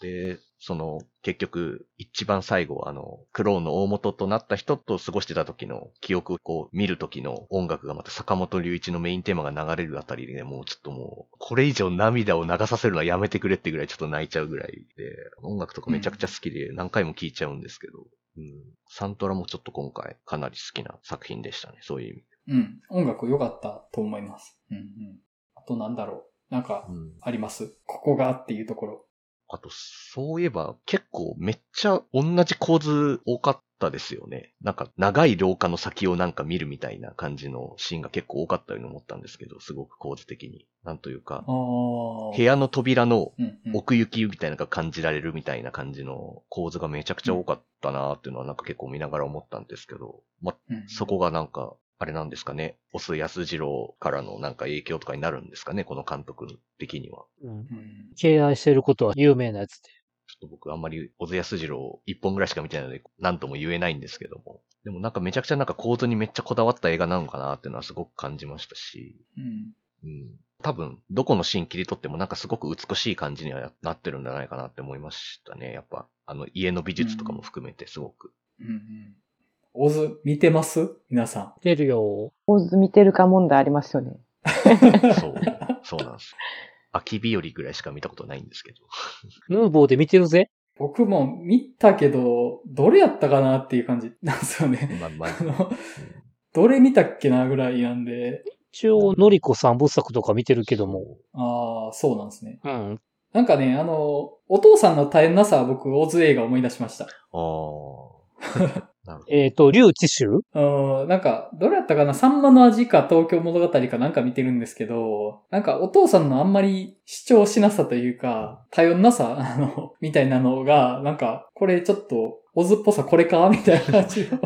で、その、結局、一番最後、あの、クローンの大元となった人と過ごしてた時の記憶をこう見る時の音楽がまた坂本龍一のメインテーマが流れるあたりで、ね、もうちょっともう、これ以上涙を流させるのはやめてくれってぐらいちょっと泣いちゃうぐらいで、音楽とかめちゃくちゃ好きで何回も聴いちゃうんですけど、うん、サントラもちょっと今回かなり好きな作品でしたね、そういう意味で。うん。音楽良かったと思います。うん、うん。あとなんだろう。なんか、うんあります？ここがっていうところ。あと、そういえば、結構めっちゃ同じ構図多かったですよね。なんか、長い廊下の先をなんか見るみたいな感じのシーンが結構多かったように思ったんですけど、すごく構図的に。なんというか。部屋の扉の。奥行きみたいなのが感じられるみたいな感じの構図がめちゃくちゃ多かったなっていうのはなんか結構見ながら思ったんですけど、ま、うんそこがなんか、あれなんですかね？オス安次郎からのなんか影響とかになるんですかね、この監督的には。うん。うん敬愛してることは有名なやつで。ちょっと僕あんまり小津安二郎一本ぐらいしか見てないので、なんとも言えないんですけども。でもなんかめちゃくちゃなんか構図にめっちゃこだわった映画なのかなっていうのはすごく感じましたし。うん。うん。多分、どこのシーン切り取ってもなんかすごく美しい感じにはなってるんじゃないかなって思いましたね。やっぱ、あの家の美術とかも含めてすごく。うんうん。オズ見てます？皆さ出るよ。構図見てるか問題ありますよね。そう。そうなんです。秋日和ぐらいしか見たことないんですけど。ヌーボーで見てるぜ。ん。僕も見たけど、どれやったかなっていう感じ [LAUGHS] なんですよね。まあまあ、あの、どれ見たっけなぐらいなんで、一応、のりこ三部作とか見てるけども。ああ、そうなんですね。うん。なんかね、あの、お父さんの大変なさは僕、オズ映画思い出しました。ああ。えっ、と、リュウ・チシュうん、なんか、どれやったかな？サンマの味か東京物語かなんか見てるんですけど、なんかお父さんのあんまり主張しなさというか、頼んなさ、[LAUGHS] あの、みたいなのが、なんか、これちょっと、オズっぽさこれか？みたいな感じ [LAUGHS]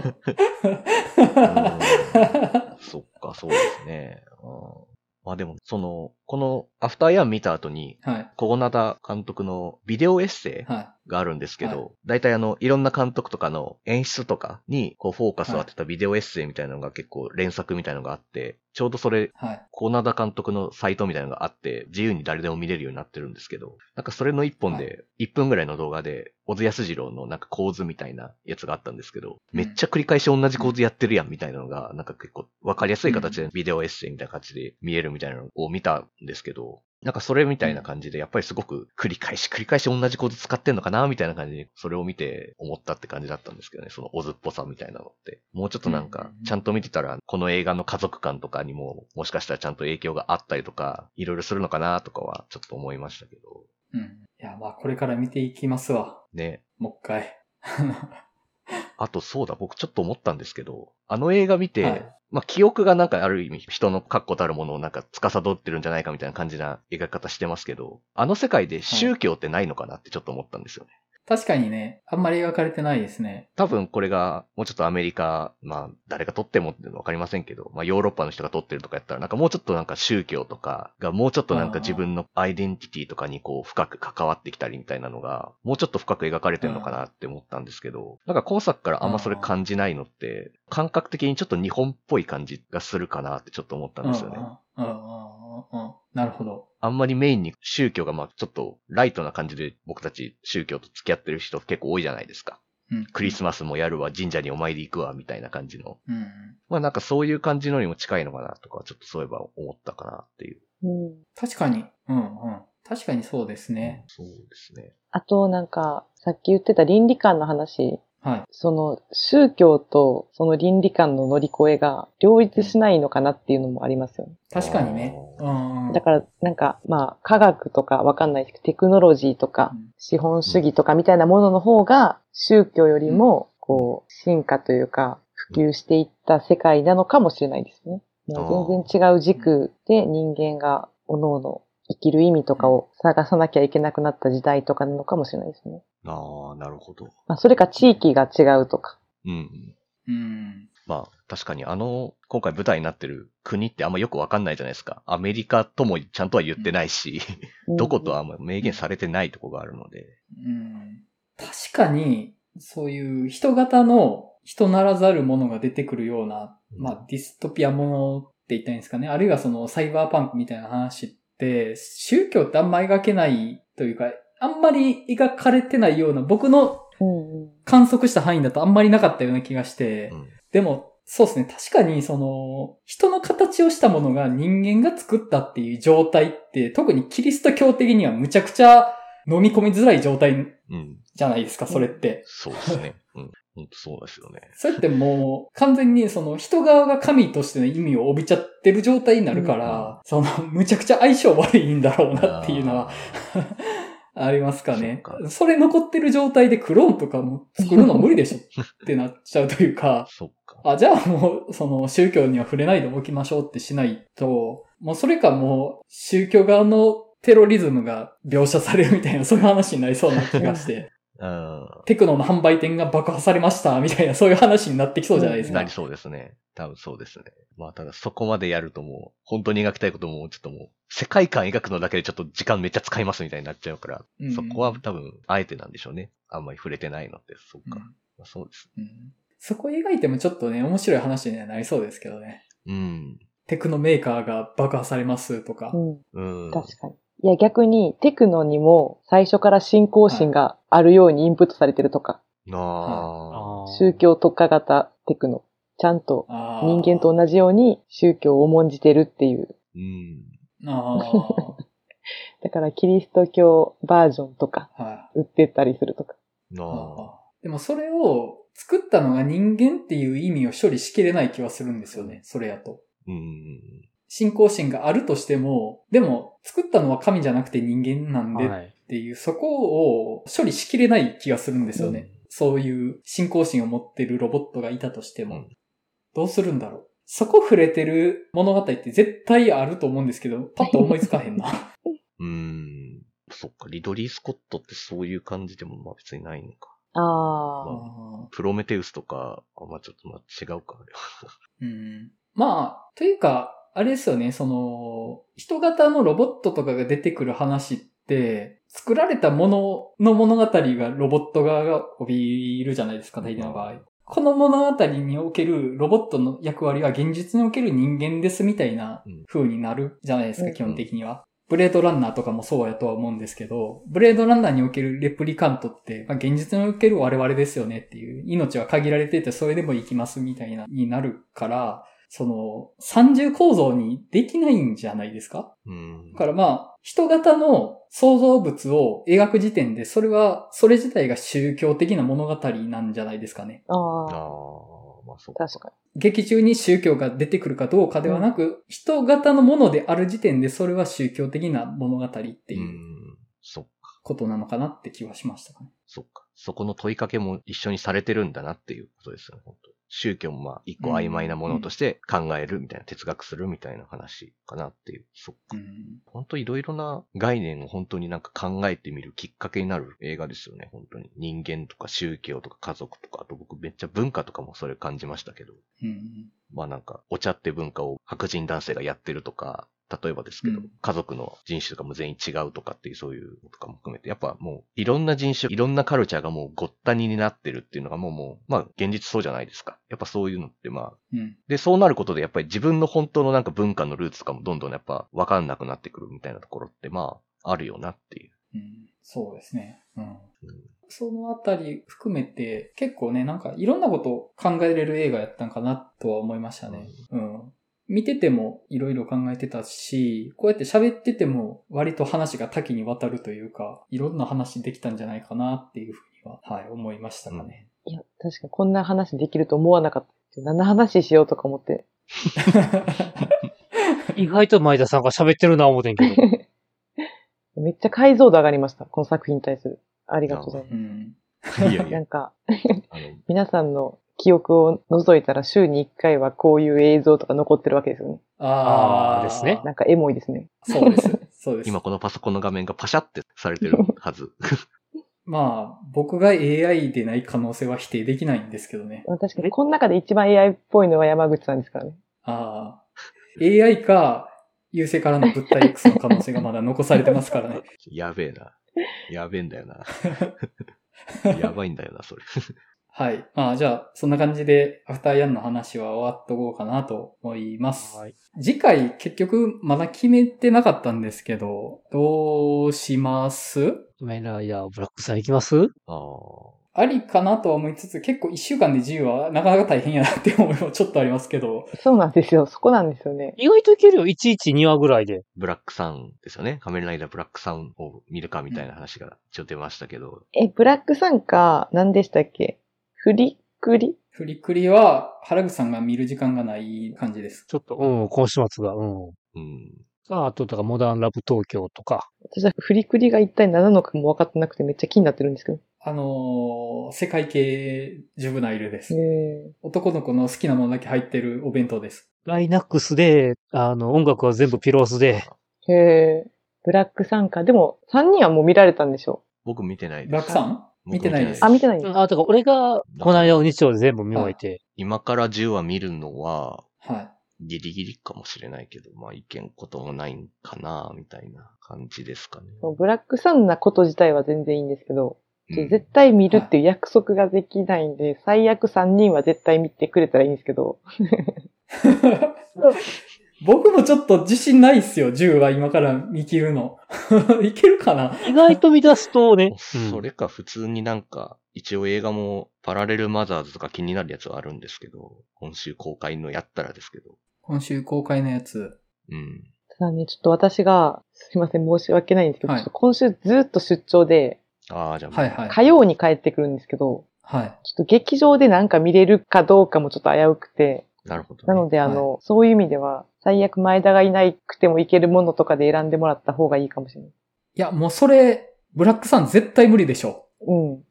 そっか、そうですね。うん。まあでも、その、このアフターヤン見た後に、はい。小小灘監督のビデオエッセイはがあるんですけはど、大体あの、いろんな監督とかの演出とかに、こう、フォーカスを当てたビデオエッセイみたいなのが結構連作みたいなのがあって、ちょうどそれ、い。はい。小灘監督のサイトみたいなのがあって、自由に誰でも見れるようになってるんですけど、なんかそれの一本はで、1分ぐらいの動画で、小津安二郎のなんか構図みたいなやつがあったんですけど、めっちゃ繰り返し同じ構図やってるやんみたいなのが、なんか結構わかりやすい形でビデオエッセイみたいな形で見えるみたいなのを見たんですけど、なんかそれみたいな感じで、やっぱりすごく繰り返し繰り返し同じ構図使ってんのかなみたいな感じで、それを見て思ったって感じだったんですけどね、そのオズっぽさみたいなのって。もうちょっとなんかうん、ちゃんと見てたら、この映画の家族感とかにも、もしかしたらちゃんと影響があったりとか、いろいろするのかなとかは、ちょっと思いましたけど、うん。いや、まあ、これから見ていきますわ。ね。もう一回。あとそうだ、僕ちょっと思ったんですけど、あの映画見て、はいまあ記憶がなんかある意味人の確固たるものをなんか司ってるんじゃないかみたいな感じな描き方してますけど、あの世界で宗教ってないのかなってちょっと思ったんですよね。確かにね、あんまり描かれてないですね。多分これがもうちょっとアメリカ、まあ誰が撮ってもってわかりませんけど、まあヨーロッパの人が撮ってるとかやったらなんかもうちょっとなんか宗教とかがもうちょっとなんか自分のアイデンティティとかにこう深く関わってきたりみたいなのがもうちょっと深く描かれてるのかなって思ったんですけど、なんか今作からあんまそれ感じないのって感覚的にちょっと日本っぽい感じがするかなってちょっと思ったんですよね。うんうんうん。なるほど。あんまりメインに宗教がまあちょっとライトな感じで僕たち宗教と付き合ってる人結構多いじゃないですか。うん。クリスマスもやるわ、神社にお参り行くわ、みたいな感じの。うん。まあなんかそういう感じのにも近いのかなとか、ちょっとそういえば思ったかなっていう。うん。確かに。うんうん。確かにそうですね。そうですね。あと、なんか、さっき言ってた倫理観の話、はい。その宗教とその倫理観の乗り越えが両立しないのかなっていうのもありますよね。確かにね。だから、なんか、まあ、科学とかわかんないですけど、テクノロジーとかうん、資本主義とかみたいなものの方が、宗教よりも、こう、進化というか、普及していった世界なのかもしれないですね。もう全然違う軸で人間が、おのおの生きる意味とかを探さなきゃいけなくなった時代とかなのかもしれないですね。ああ、なるほど。まあ、それか地域が違うとか。うん。うん。まあ確かにあの、今回舞台になってる国ってあんまよくわかんないじゃないですか。アメリカともちゃんとは言ってないし、どことはあんま明言されてないとこがあるので。うん。確かに、そういう人型の人ならざるものが出てくるような、まあディストピアものって言ったらいいんですかね。あるいはそのサイバーパンクみたいな話って、宗教ってあんま描けないというか、あんまり描かれてないような、僕のうんうん観測した範囲だとあんまりなかったような気がして、うんでも、そうですね。確かに、その、人の形をしたものが人間が作ったっていう状態って、特にキリスト教的にはむちゃくちゃ飲み込みづらい状態うん。じゃないですか、それって。そうですね。うん。本当そうですよね。それってもう、完全にその人側が神としての意味を帯びちゃってる状態になるから、その、むちゃくちゃ相性悪いんだろうなっていうのはありますかねそそれ残ってる状態でクローンとかも作るの無理でしょ [LAUGHS] ってなっちゃうというか、そっか。あ、じゃあもう、その宗教には触れないでおきましょうってしないと、もうそれかもう、宗教側のテロリズムが描写されるみたいな、そういう話になりそうな気がして。うん。テクノの販売店が爆破されました、みたいな、そういう話になってきそうじゃないですか。なりそうですね。多分そうですね。まあ、ただそこまでやるともう、本当に描きたいことも、ちょっともう、世界観描くのだけでちょっと時間めっちゃ使いますみたいになっちゃうから、うんそこは多分、あえてなんでしょうね。あんまり触れてないのって、そっか。うんまあ、そうです。うんそこ描いてもちょっとね、面白い話にはなりそうですけどね。うん。テクノメーカーが爆破されますとか。うん。うん。確かに。いや、逆に、テクノにも最初から信仰心があるようにインプットされてるとか、なあ。宗教特化型テクノ。ちゃんと人間と同じように宗教を重んじてるっていう。うん。あ [LAUGHS] だからキリスト教バージョンとか売ってったりするとか。なあ。い。でもそれを作ったのが人間っていう意味を処理しきれない気はするんですよね。それやと。うん。信仰心があるとしても、でも作ったのは神じゃなくて人間なんでっはい。ていう、そこを処理しきれない気がするんですよね。うんそういう信仰心を持ってるロボットがいたとしても。うんどうするんだろう。そこ触れてる物語って絶対あると思うんですけど、パッと思いつかへんな。[LAUGHS] うん。そっか、リドリー・スコットってそういう感じでもまあ別にないのか。ああ。あプロメテウスとか、あまあちょっとまあ違うか、あれは。ーうんまあ、というか、あれですよね、その、人型のロボットとかが出てくる話って、作られたものの物語がロボット側が帯びるじゃないですか、大抵の場合。この物語におけるロボットの役割は現実における人間ですみたいなうん風になるじゃないですか、うん基本的には。ブレードランナーとかもそうやとは思うんですけど、ブレードランナーにおけるレプリカントって、まあ、現実における我々ですよねっていう、命は限られててそれでも生きますみたいな、になるから、その、三重構造にできないんじゃないですか？うんだ。からまあ、人型の創造物を描く時点で、それは、それ自体が宗教的な物語なんじゃないですかね。ああああ。、まあそう確か劇中に宗教が出てくるかどうかではなく、人型のものである時点で、それは宗教的な物語ってう。いうんそっか、ことなのかなって気はしましたかね。そっか。そこの問いかけも一緒にされてるんだなっていうことですよね、本当宗教もまあ一個曖昧なものとして考えるみたいな、哲学するみたいな話かなっていう。そっか。うん。本当いろいろな概念を本当になんか考えてみるきっかけになる映画ですよね、本当に。人間とか宗教とか家族とか、あと僕めっちゃ文化とかもそれ感じましたけど。うん。まあなんか、お茶って文化を白人男性がやってるとか、例えばですけど、うん家族の人種とかも全員違うとかっていうそういうのとかも含めて、やっぱもういろんな人種、いろんなカルチャーがもうごったにになってるっていうのがもうもう、まあ現実そうじゃないですか。やっぱそういうのってまあ、うん。で、そうなることでやっぱり自分の本当のなんか文化のルーツとかもどんどんやっぱわかんなくなってくるみたいなところってまあ、あるよなっていう。うん。そうですね。うん。うんそのあたり含めて、結構ね、なんかいろんなことを考えれる映画やったんかなとは思いましたね。うん。見ててもいろいろ考えてたし、こうやって喋ってても割と話が多岐にわたるというか、いろんな話できたんじゃないかなっていうふうには、はい、思いましたかね。いや、確かにこんな話できると思わなかった。何の話しようとか思って。[LAUGHS] 意外と前田さんが喋ってるな思てんけど。[LAUGHS] めっちゃ解像度上がりました。この作品に対する。ありがとうございまうん。す。いやいやなん、か、[LAUGHS] 皆さんの記憶を除いたら週に1回はこういう映像とか残ってるわけですよね。あーあーですねなんかエモいですね。そうです。そうです。今このパソコンの画面がパシャってされてるはず。まあ、僕が AI でない可能性は否定できないんですけどね。まあ確かに、この中で一番 AI っぽいのは山口さんですからね。ああ。AI か、優勢からの物体 X の可能性がまだ残されてますからね。[LAUGHS] やべえな。やべえんだよな。[LAUGHS] やばいんだよな、それ。はい。まあ、じゃあ、そんな感じで、アフターヤンの話は終わっとこうかなと思います。はい。次回、結局、まだ決めてなかったんですけど、どうします？メライダーブラックさん行きます？ああ。ありかなとは思いつつ、結構一週間で自由はなかなか大変やなって思いも [LAUGHS] ちょっとありますけど、そうなんですよ。そこなんですよね。意外といけるよ。112話ぐらいで。ブラックサンですよね。仮面ライダーブラックサンを見るかみたいな話が一応出ましたけど。え、ブラックさんか、何でしたっけ？フリクリ？フリクリは原口さんが見る時間がない感じです。ちょっと、うん、今週末が、うん。うん。さあ、あと、だから、モダンラブ東京とか。私はフリクリが一体何なのかも分かってなくてめっちゃ気になってるんですけど。あのー世界系ジュブナイルです。え男の子の好きなものだけ入ってるお弁当です。ライナックスで、あの、音楽は全部ピロースで、ー、へーブラックさんか。でも、3人はもう見られたんでしょ僕見てないです。ブラックさん？見てないですあ、見てないです。あ、だから俺が、この間日曜で全部見終えて、今から10話見るのは、はい。ギリギリかもしれないけど、まあ、いけんこともないんかな、みたいな感じですかね。ブラックサンなこと自体は全然いいんですけど、うん絶対見るっていう約束ができないんで、最悪3人は絶対見てくれたらいいんですけど、[LAUGHS] 僕もちょっと自信ないっすよ、10は今から見切るの。[LAUGHS] いけるかな？意外と見出すとね、うんそれか普通になんか、一応映画もパラレルマザーズとか気になるやつはあるんですけど、今週公開のやったらですけど。今週公開のやつ。うん。ただね、ちょっと私が、すいません、申し訳ないんですけど、はいちょっと今週ずっと出張で、ああ、じゃあ、はいはい。火曜に帰ってくるんですけど、はい。ちょっと劇場でなんか見れるかどうかもちょっと危うくて、なるほど、ね。なのであの、そういう意味では、最悪前田がいなくてもいけるものとかで選んでもらった方がいいかもしれない。いや、もうそれ、ブラックさん絶対無理でしょ。うん。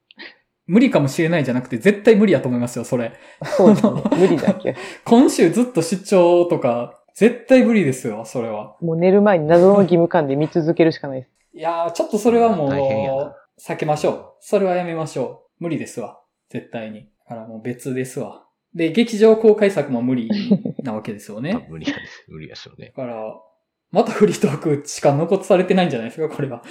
無理かもしれないじゃなくて、絶対無理やと思いますよ、それ。そうですね。無理だっけ。[LAUGHS] 今週ずっと出張とか、絶対無理ですよ、それは。もう寝る前に謎の義務感で見続けるしかないです。いやー、ちょっとそれはもう避けましょう。それはやめましょう。無理ですわ。絶対に。だからもう別ですわ。で、劇場公開作も無理なわけですよ多ね。[LAUGHS] 分無理やです。無理でしょうね。だから、またフリートークしか残されてないんじゃないですか、これは。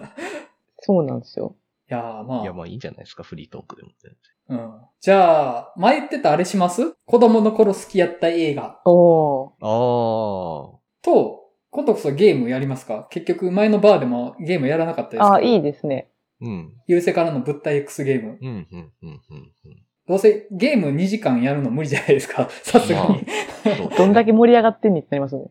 [LAUGHS] そうなんですよ。いやー、まあ。いや、まあいいんじゃないですか、フリートークでも全うん。じゃあ、前言ってたあれします？子供の頃好きやった映画おー。然。あと、今度こそゲームやりますか？結局前のバーでもゲームやらなかったですけど。ああ、いいですね。あ。うん。優勢からの物体 X ゲーム。うん、うん、うん、うん。うんどうせゲーム2時間やるの無理じゃないですか。[LAUGHS] さすがに。[LAUGHS] どんだけ盛り上がってんねんってなりますよね。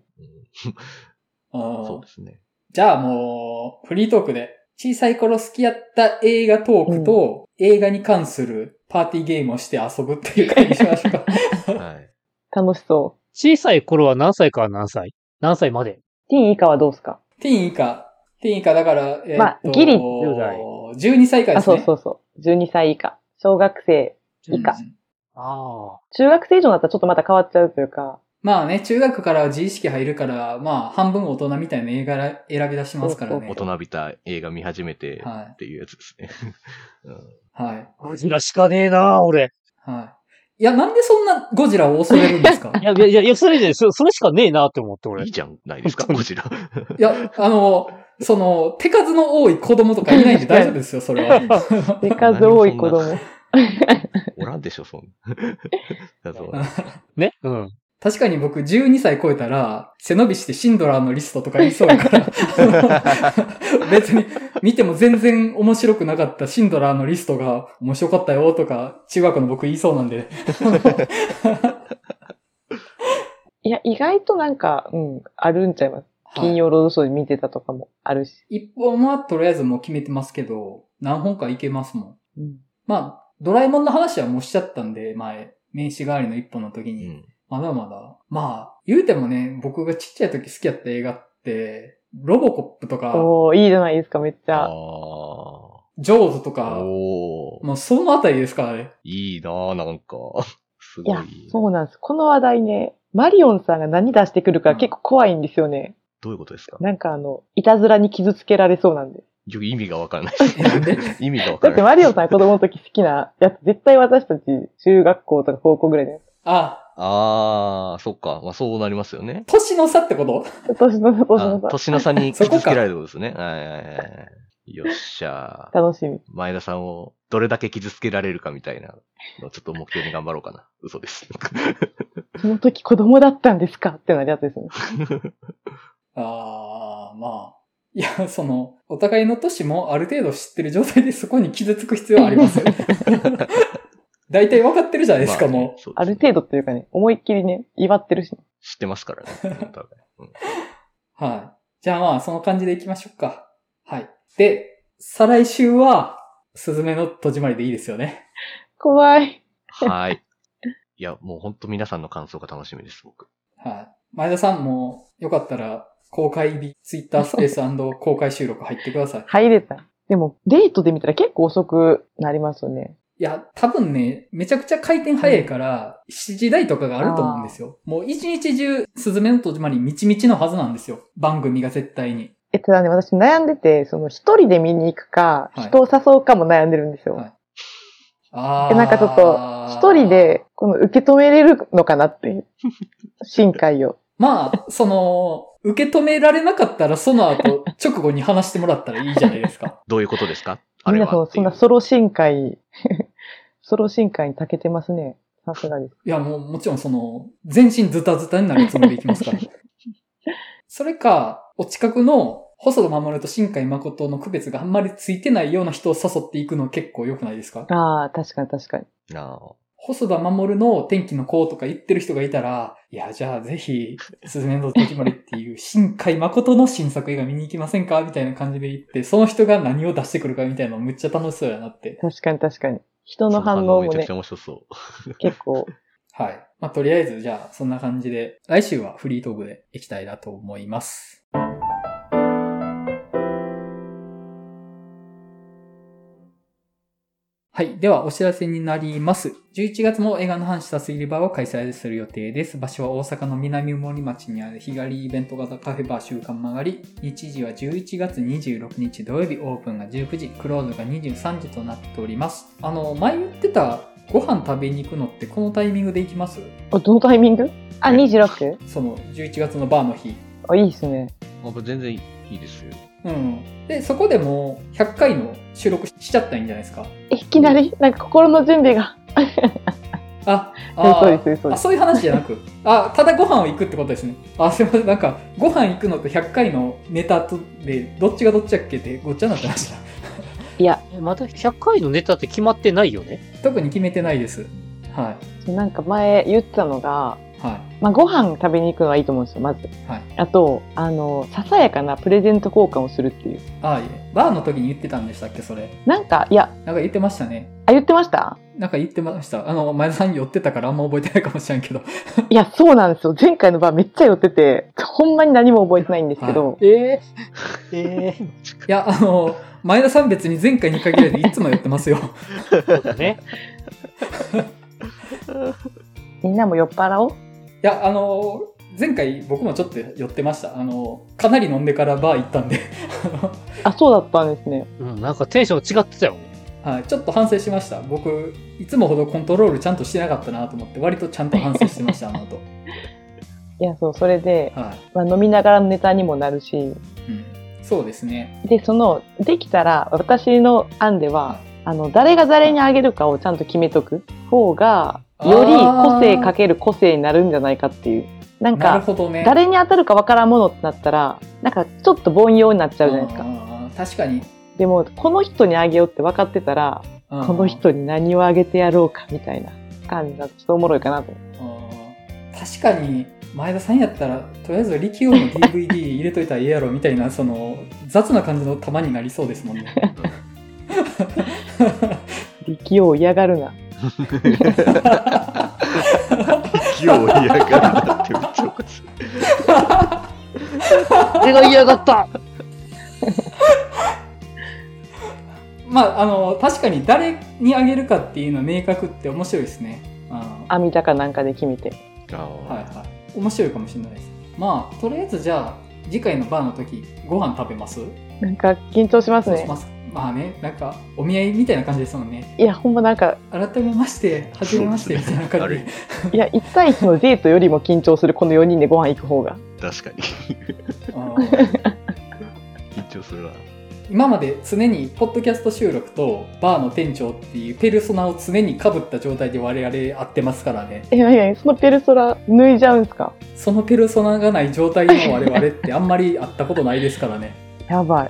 そうですね。じゃあもう、フリートークで、小さい頃好きやった映画トークと、映画に関するパーティーゲームをして遊ぶっていう会にしましょうか。[LAUGHS] はい。楽しそ小さい頃は何歳から何歳何歳まで？う。ティーン以下はどうですか？ティーン以下。ティーン以下だから、えーっとまあギリ10代12歳以下であ、すね。そうそうそう。12歳以下。小学生以下。うんあ中学生以上だったらちょっとまた変わっちゃうというか、まあね、中学からは自意識入るから、まあ半分大人みたいな映画選び出しますからね。大人びた映画見始めてはいっていうやつですね。うんはい。あ。ゴジラしかねえな俺。はい。いや、なんでそんなゴジラを恐れるんですか？[LAUGHS] いや、いや、いやそれで、そそれしかねえなって思って俺いい。じゃんないですか、ゴジラ。いや、あの、その、手数の多い子供とかいないんで大丈夫ですよ、それは。[LAUGHS] 手数多い子供。おらんでしょ、そんな。[LAUGHS] だぞ [LAUGHS] ね？うん。確かに僕12歳超えたら、背伸びしてシンドラーのリストとか言いそうやから。[LAUGHS] 別に見ても全然面白くなかったシンドラーのリストが面白かったよとか、中学の僕言いそうなんで。いや、意外となんか、うん、あるんちゃいます？金曜ロードショーで見てたとかもあるし。一本はとりあえずもう決めてますけど、何本かいけますもん。うん。まあ、ドラえもんの話はもうしちゃったんで、前、名刺代わりの一本の時に。うん。まだまだ。まあ、言うてもね、僕がちっちゃい時好きやった映画って、ロボコップとか、おー、いいじゃないですか、めっちあゃ。あ。ジョーズとか、おー。もうそのあたりですからね。いいなぁ、なんか。[LAUGHS] すごい。いや、そうなんです。この話題ね、マリオンさんが何出してくるか結構怖いんですよね。どういうことですか？なんかあの、いたずらに傷つけられそうなんで。よく意味がわからない。えなんで？意味がわだからない。ってマリオンさん子供の時好きなやつ、絶対私たち中学校とか高校ぐらいで。あ、ああ、そっか。まあそうなりますよね。年の差ってこと？年の、年あの差。年の差に傷つけられることですね。はいはいはい。よっしゃー。楽しみ。前田さんをどれだけ傷つけられるかみたいなのをちょっと目標に頑張ろうかな。嘘です。[LAUGHS] その時子供だったんですか？ってなるやつですね。[LAUGHS] ああ、まあ。いや、その、お互いの年もある程度知ってる状態でそこに傷つく必要はありますよ。[LAUGHS] 大体分かってるじゃないですか、まあねもう。ねある程度っていうかね、思いっきりね、祝ってるし、知ってますからね。[LAUGHS] お互いうんはい。じゃあまあ、その感じでいきましょうか。はい。で、再来週は、すずめの戸締まりでいいですよね。怖い。はい。いや、もう本当皆さんの感想が楽しみです、僕。はい。前田さんも、よかったら、公開日、ツイッタースペース公開収録入ってください。入れた。でも、デートで見たら結構遅くなりますよね。いや、多分ね、めちゃくちゃ回転早いから、7時台とかがあると思うんですよ。もう一日中、すずめの戸締まりみちみちのはずなんですよ。番組が絶対に。え、ただね、私悩んでて、その一人で見に行くか、はい人を誘うかも悩んでるんですよ。はいあで、なんかちょっと、一人。で、この受け止めれるのかなっていう。[LAUGHS] 深海を。まあ、その、受け止められなかったら、その後、[LAUGHS] 直後に話してもらったらいいじゃないですか。どういうことですか？あれはっていうそんなソロ深海、ソロ深海に長けてますね。さすがです。いや、もう、もちろんその、全身ズタズタになるつもりでいきますから。[LAUGHS] それか、お近くの、細田守と新海誠の区別があんまりついてないような人を誘っていくの結構良くないですか？ああ、確かに確かに。なあ細田守の天気の子とか言ってる人がいたら、いや、じゃあぜひ、すずめの戸締まりっていう新海誠の新作映画見に行きませんか？みたいな感じで言って、その人が何を出してくるかみたいなのむっちゃ楽しそうやなって。確かに確かに。人の反応もねめちゃくちゃ、面白そう。結構。はい。まあ、とりあえず、じゃあ、そんな感じで、来週はフリートークでいきたいなと思います。はい。では、お知らせになります。11月も映画の話した推理バーを開催する予定です。場所は大阪の南森町にある日帰りイベント型カフェバー週刊曲がり。日時は11月26日土曜日、オープンが19時、クローズが23時となっております。あの、前言ってたご飯食べに行くのってこのタイミングで行きます？あ、どのタイミング？あ、26? その11月のバーの日。あ、いいっすね。まあ全然いいですよ。うん。で、そこでもう100回の収録しちゃったらいいんじゃないですか？えいきなり、なんか心の準備が。あ、[LAUGHS] あそうです、そうです。あそういう話じゃなく、あ、ただご飯を行くってことですね。あ、すいません。なんか、ご飯行くのと100回のネタとで、どっちがどっちだっけってごっちゃになってました。いや、えまだ100回のネタって決まってないよね？特に決めてないです。はい。なんか前言ってたのが、はい。まあ、ご飯食べに行くのはいいと思うんですよ、まず。はい。あと、あの、ささやかなプレゼント交換をするっていう。あ、いえ。バーの時に言ってたんでしたっけ、それ。なんか、いや、なんか言ってましたね。あ、言ってました？なんか言ってました。あの、前田さんに寄ってたからあんま覚えてないかもしれんけど。[LAUGHS] いや、そうなんですよ。前回の場めっちゃ寄ってて、ほんまに何も覚えてないんですけど、ええええいや、あの、前田さん別に前回に限らずいつも寄ってますよ。[LAUGHS] そうだね。[LAUGHS] みんなも酔っ払おういや、あの、前回僕もちょっと寄ってました。あの、かなり飲んでからバー行ったんで、あ、そうだったんですね。うん、なんかテンション違ってたよ。はい、ちょっと反省しました。僕、いつもほどコントロールちゃんとしてなかったなと思って、割とちゃんと反省してました、[LAUGHS] あの後。いや、そう、それで、はまあ、飲みながらのネタにもなるし、い。うん。そうですね。で、その、できたら、私の案では、あの、誰が誰にあげるかをちゃんと決めとく方が、より個性かける個性になるんじゃないかっていう。なんか、ね。誰に当たるかわからんものってなったら、なんかちょっと凡庸になっちゃうじゃないですか。確かに。でも、この人にあげようって分かってたら、うんこの人に何をあげてやろうかみたいな感じがちょっとおもろいかなと確かに、前田さんやったら、とりあえず力王の [LAUGHS] DVD 入れといたらええやろみたいな、その、雑な感じの玉になりそうですもんね。[LAUGHS] [LAUGHS] 力を嫌がるな。勢を嫌がるなってめっちゃおかしい。俺が嫌がったまあ、あの、確かに誰にあげるかっていうのは明確って面白いですね。あー網高なんかで決めて。あはいはい。面白いかもしれないです。まあ、とりあえずじゃあ、次回のバーの時、ご飯食べます？なんか緊張しますね。そうします？まあね、なんか、お見合いみたいな感じですもんね。いや、ほんまなんか、改めまして、はじめまして、みたいな感じで。いや、1対1のデートよりも緊張するこの4人でご飯行く方が。確かに。緊張するな。今まで常にポッドキャスト収録とバーの店長っていうペルソナを常に被った状態で我々会ってますからね。え、なになにそのペルソナ脱いじゃうんすか？そのペルソナがない状態の我々ってあんまり会ったことないですからね。やばい。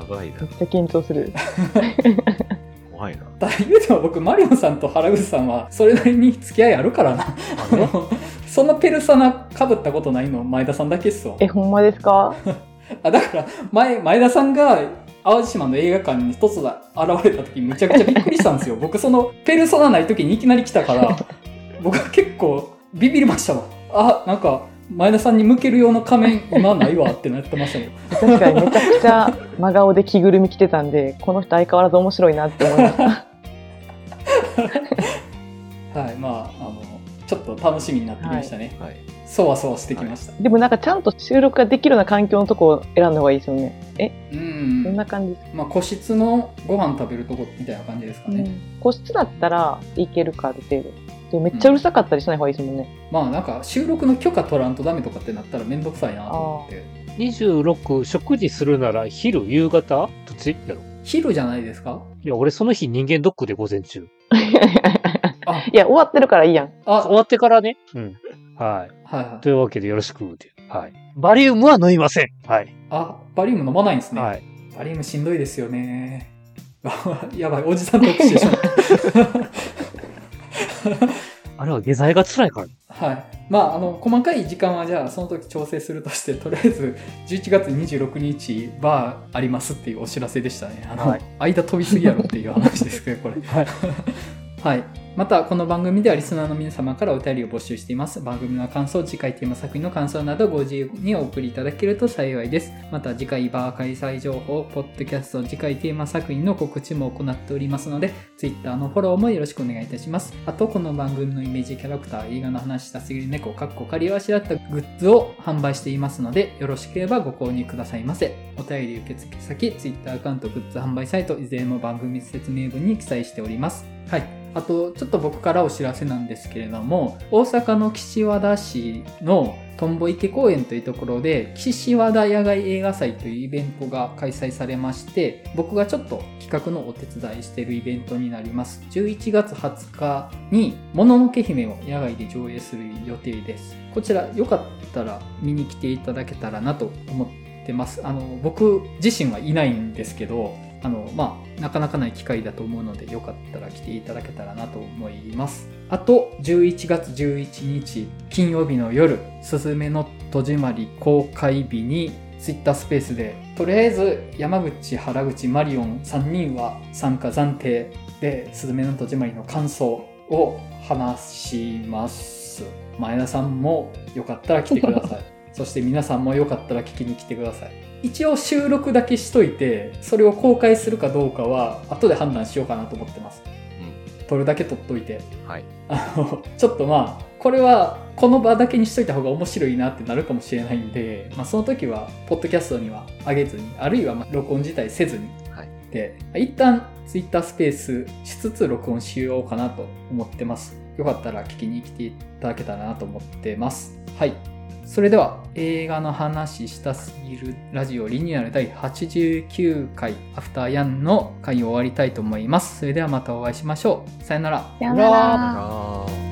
やばいなめっ。ちゃ緊張する。[LAUGHS] 怖いな。だ言うても僕、マリオさんと原口さんはそれなりに付き合いあるからな。あね [LAUGHS] そのペルソナ被ったことないの？前田さんだけっすわ。え、ほんまですか？[LAUGHS] あだから前、前田さんが淡路島の映画館に一つだ現れた時めちゃくちゃびっくりしたんですよ。僕そのペルソナない時にいきなり来たから、僕は結構ビビりましたわ。あ、なんか前田さんに向けるような仮面今ないわってなってましたね。[LAUGHS] 確かにめちゃくちゃ真顔で着ぐるみ着てたんで、この人相変わらず面白いなって思いました。[LAUGHS] はい、まあ、あの、ちょっと楽しみになってきましたね。はい。そわそわしてきました。でもなんかちゃんと収録ができるような環境のとこを選んだ方がいいですよね。え、うん。どんな感じですか、まあ個室のご飯食べるとこみたいな感じですかね。うん個室だったらいけるかある程度。でもめっちゃうるさかったりしない方がいいですもんね。まあなんか収録の許可取らんとダメとかってなったらめんどくさいなと思って。26、食事するなら昼、夕方？どっちやろ？昼じゃないですか？いや、俺その日人間ドックで午前中。あ、[LAUGHS] いや、終わってるからいいやん。あ、終わってからね？うん。はい。はいはい。というわけでよろしくって。はい。バリウムは飲みません。はい。あ、バリウム飲まないんですね。はい。バリウムしんどいですよね。[LAUGHS] やばい、おじさん特集でしょ。[LAUGHS] あれは下剤が辛いからね。はい。まあ、あの、細かい時間はじゃあ、その時調整するとして、[LAUGHS] とりあえず、11月26日、バーありますっていうお知らせでしたね。あの、はい間飛びすぎやろっていう話ですけど、これ。はい。[LAUGHS] はい。また、この番組ではリスナーの皆様からお便りを募集しています。番組の感想、次回テーマ作品の感想などご自由にお送りいただけると幸いです。また、次回バー開催情報、ポッドキャスト、次回テーマ作品の告知も行っておりますので、Twitter のフォローもよろしくお願いいたします。あと、この番組のイメージキャラクター、映画の話したすぎる猫、かっこ仮をあしらったグッズを販売していますので、よろしければご購入くださいませ。お便り受付先、Twitter アカウント、グッズ販売サイト、いずれも番組説明文に記載しております。はい。あと、ちょっと僕からお知らせなんですけれども、大阪の岸和田市のトンボ池公園というところで、岸和田野外映画祭というイベントが開催されまして、僕がちょっと企画のお手伝いしているイベントになります。11月20日に、もののけ姫を野外で上映する予定です。こちら、よかったら見に来ていただけたらなと思ってます。あの、僕自身はいないんですけど、あの、まあ、なかなかない機会だと思うので、よかったら来ていただけたらなと思います。あと、11月11日、金曜日の夜、すずめの戸締まり公開日に、ツイッタースペースで、とりあえず山口、原口、マリオン3人は参加暫定で、すずめの戸締まりの感想を話します。前田さんもよかったら来てください。[LAUGHS] そして皆さんもよかったら聞きに来てください。一応収録だけしといて、それを公開するかどうかは後で判断しようかなと思ってます。撮るだけ撮っといて。はい。あの、ちょっとまあ、これはこの場だけにしといた方が面白いなってなるかもしれないんで、まあその時は、ポッドキャストには上げずに、あるいはまあ録音自体せずに、はい。で、一旦ツイッタースペースしつつ録音しようかなと思ってます。よかったら聞きに来ていただけたらなと思ってます。はい。それでは映画の話したすぎるラジオリニューアル第89回アフターヤンの回を終わりたいと思います。それではまたお会いしましょう。さよなら。さよなら。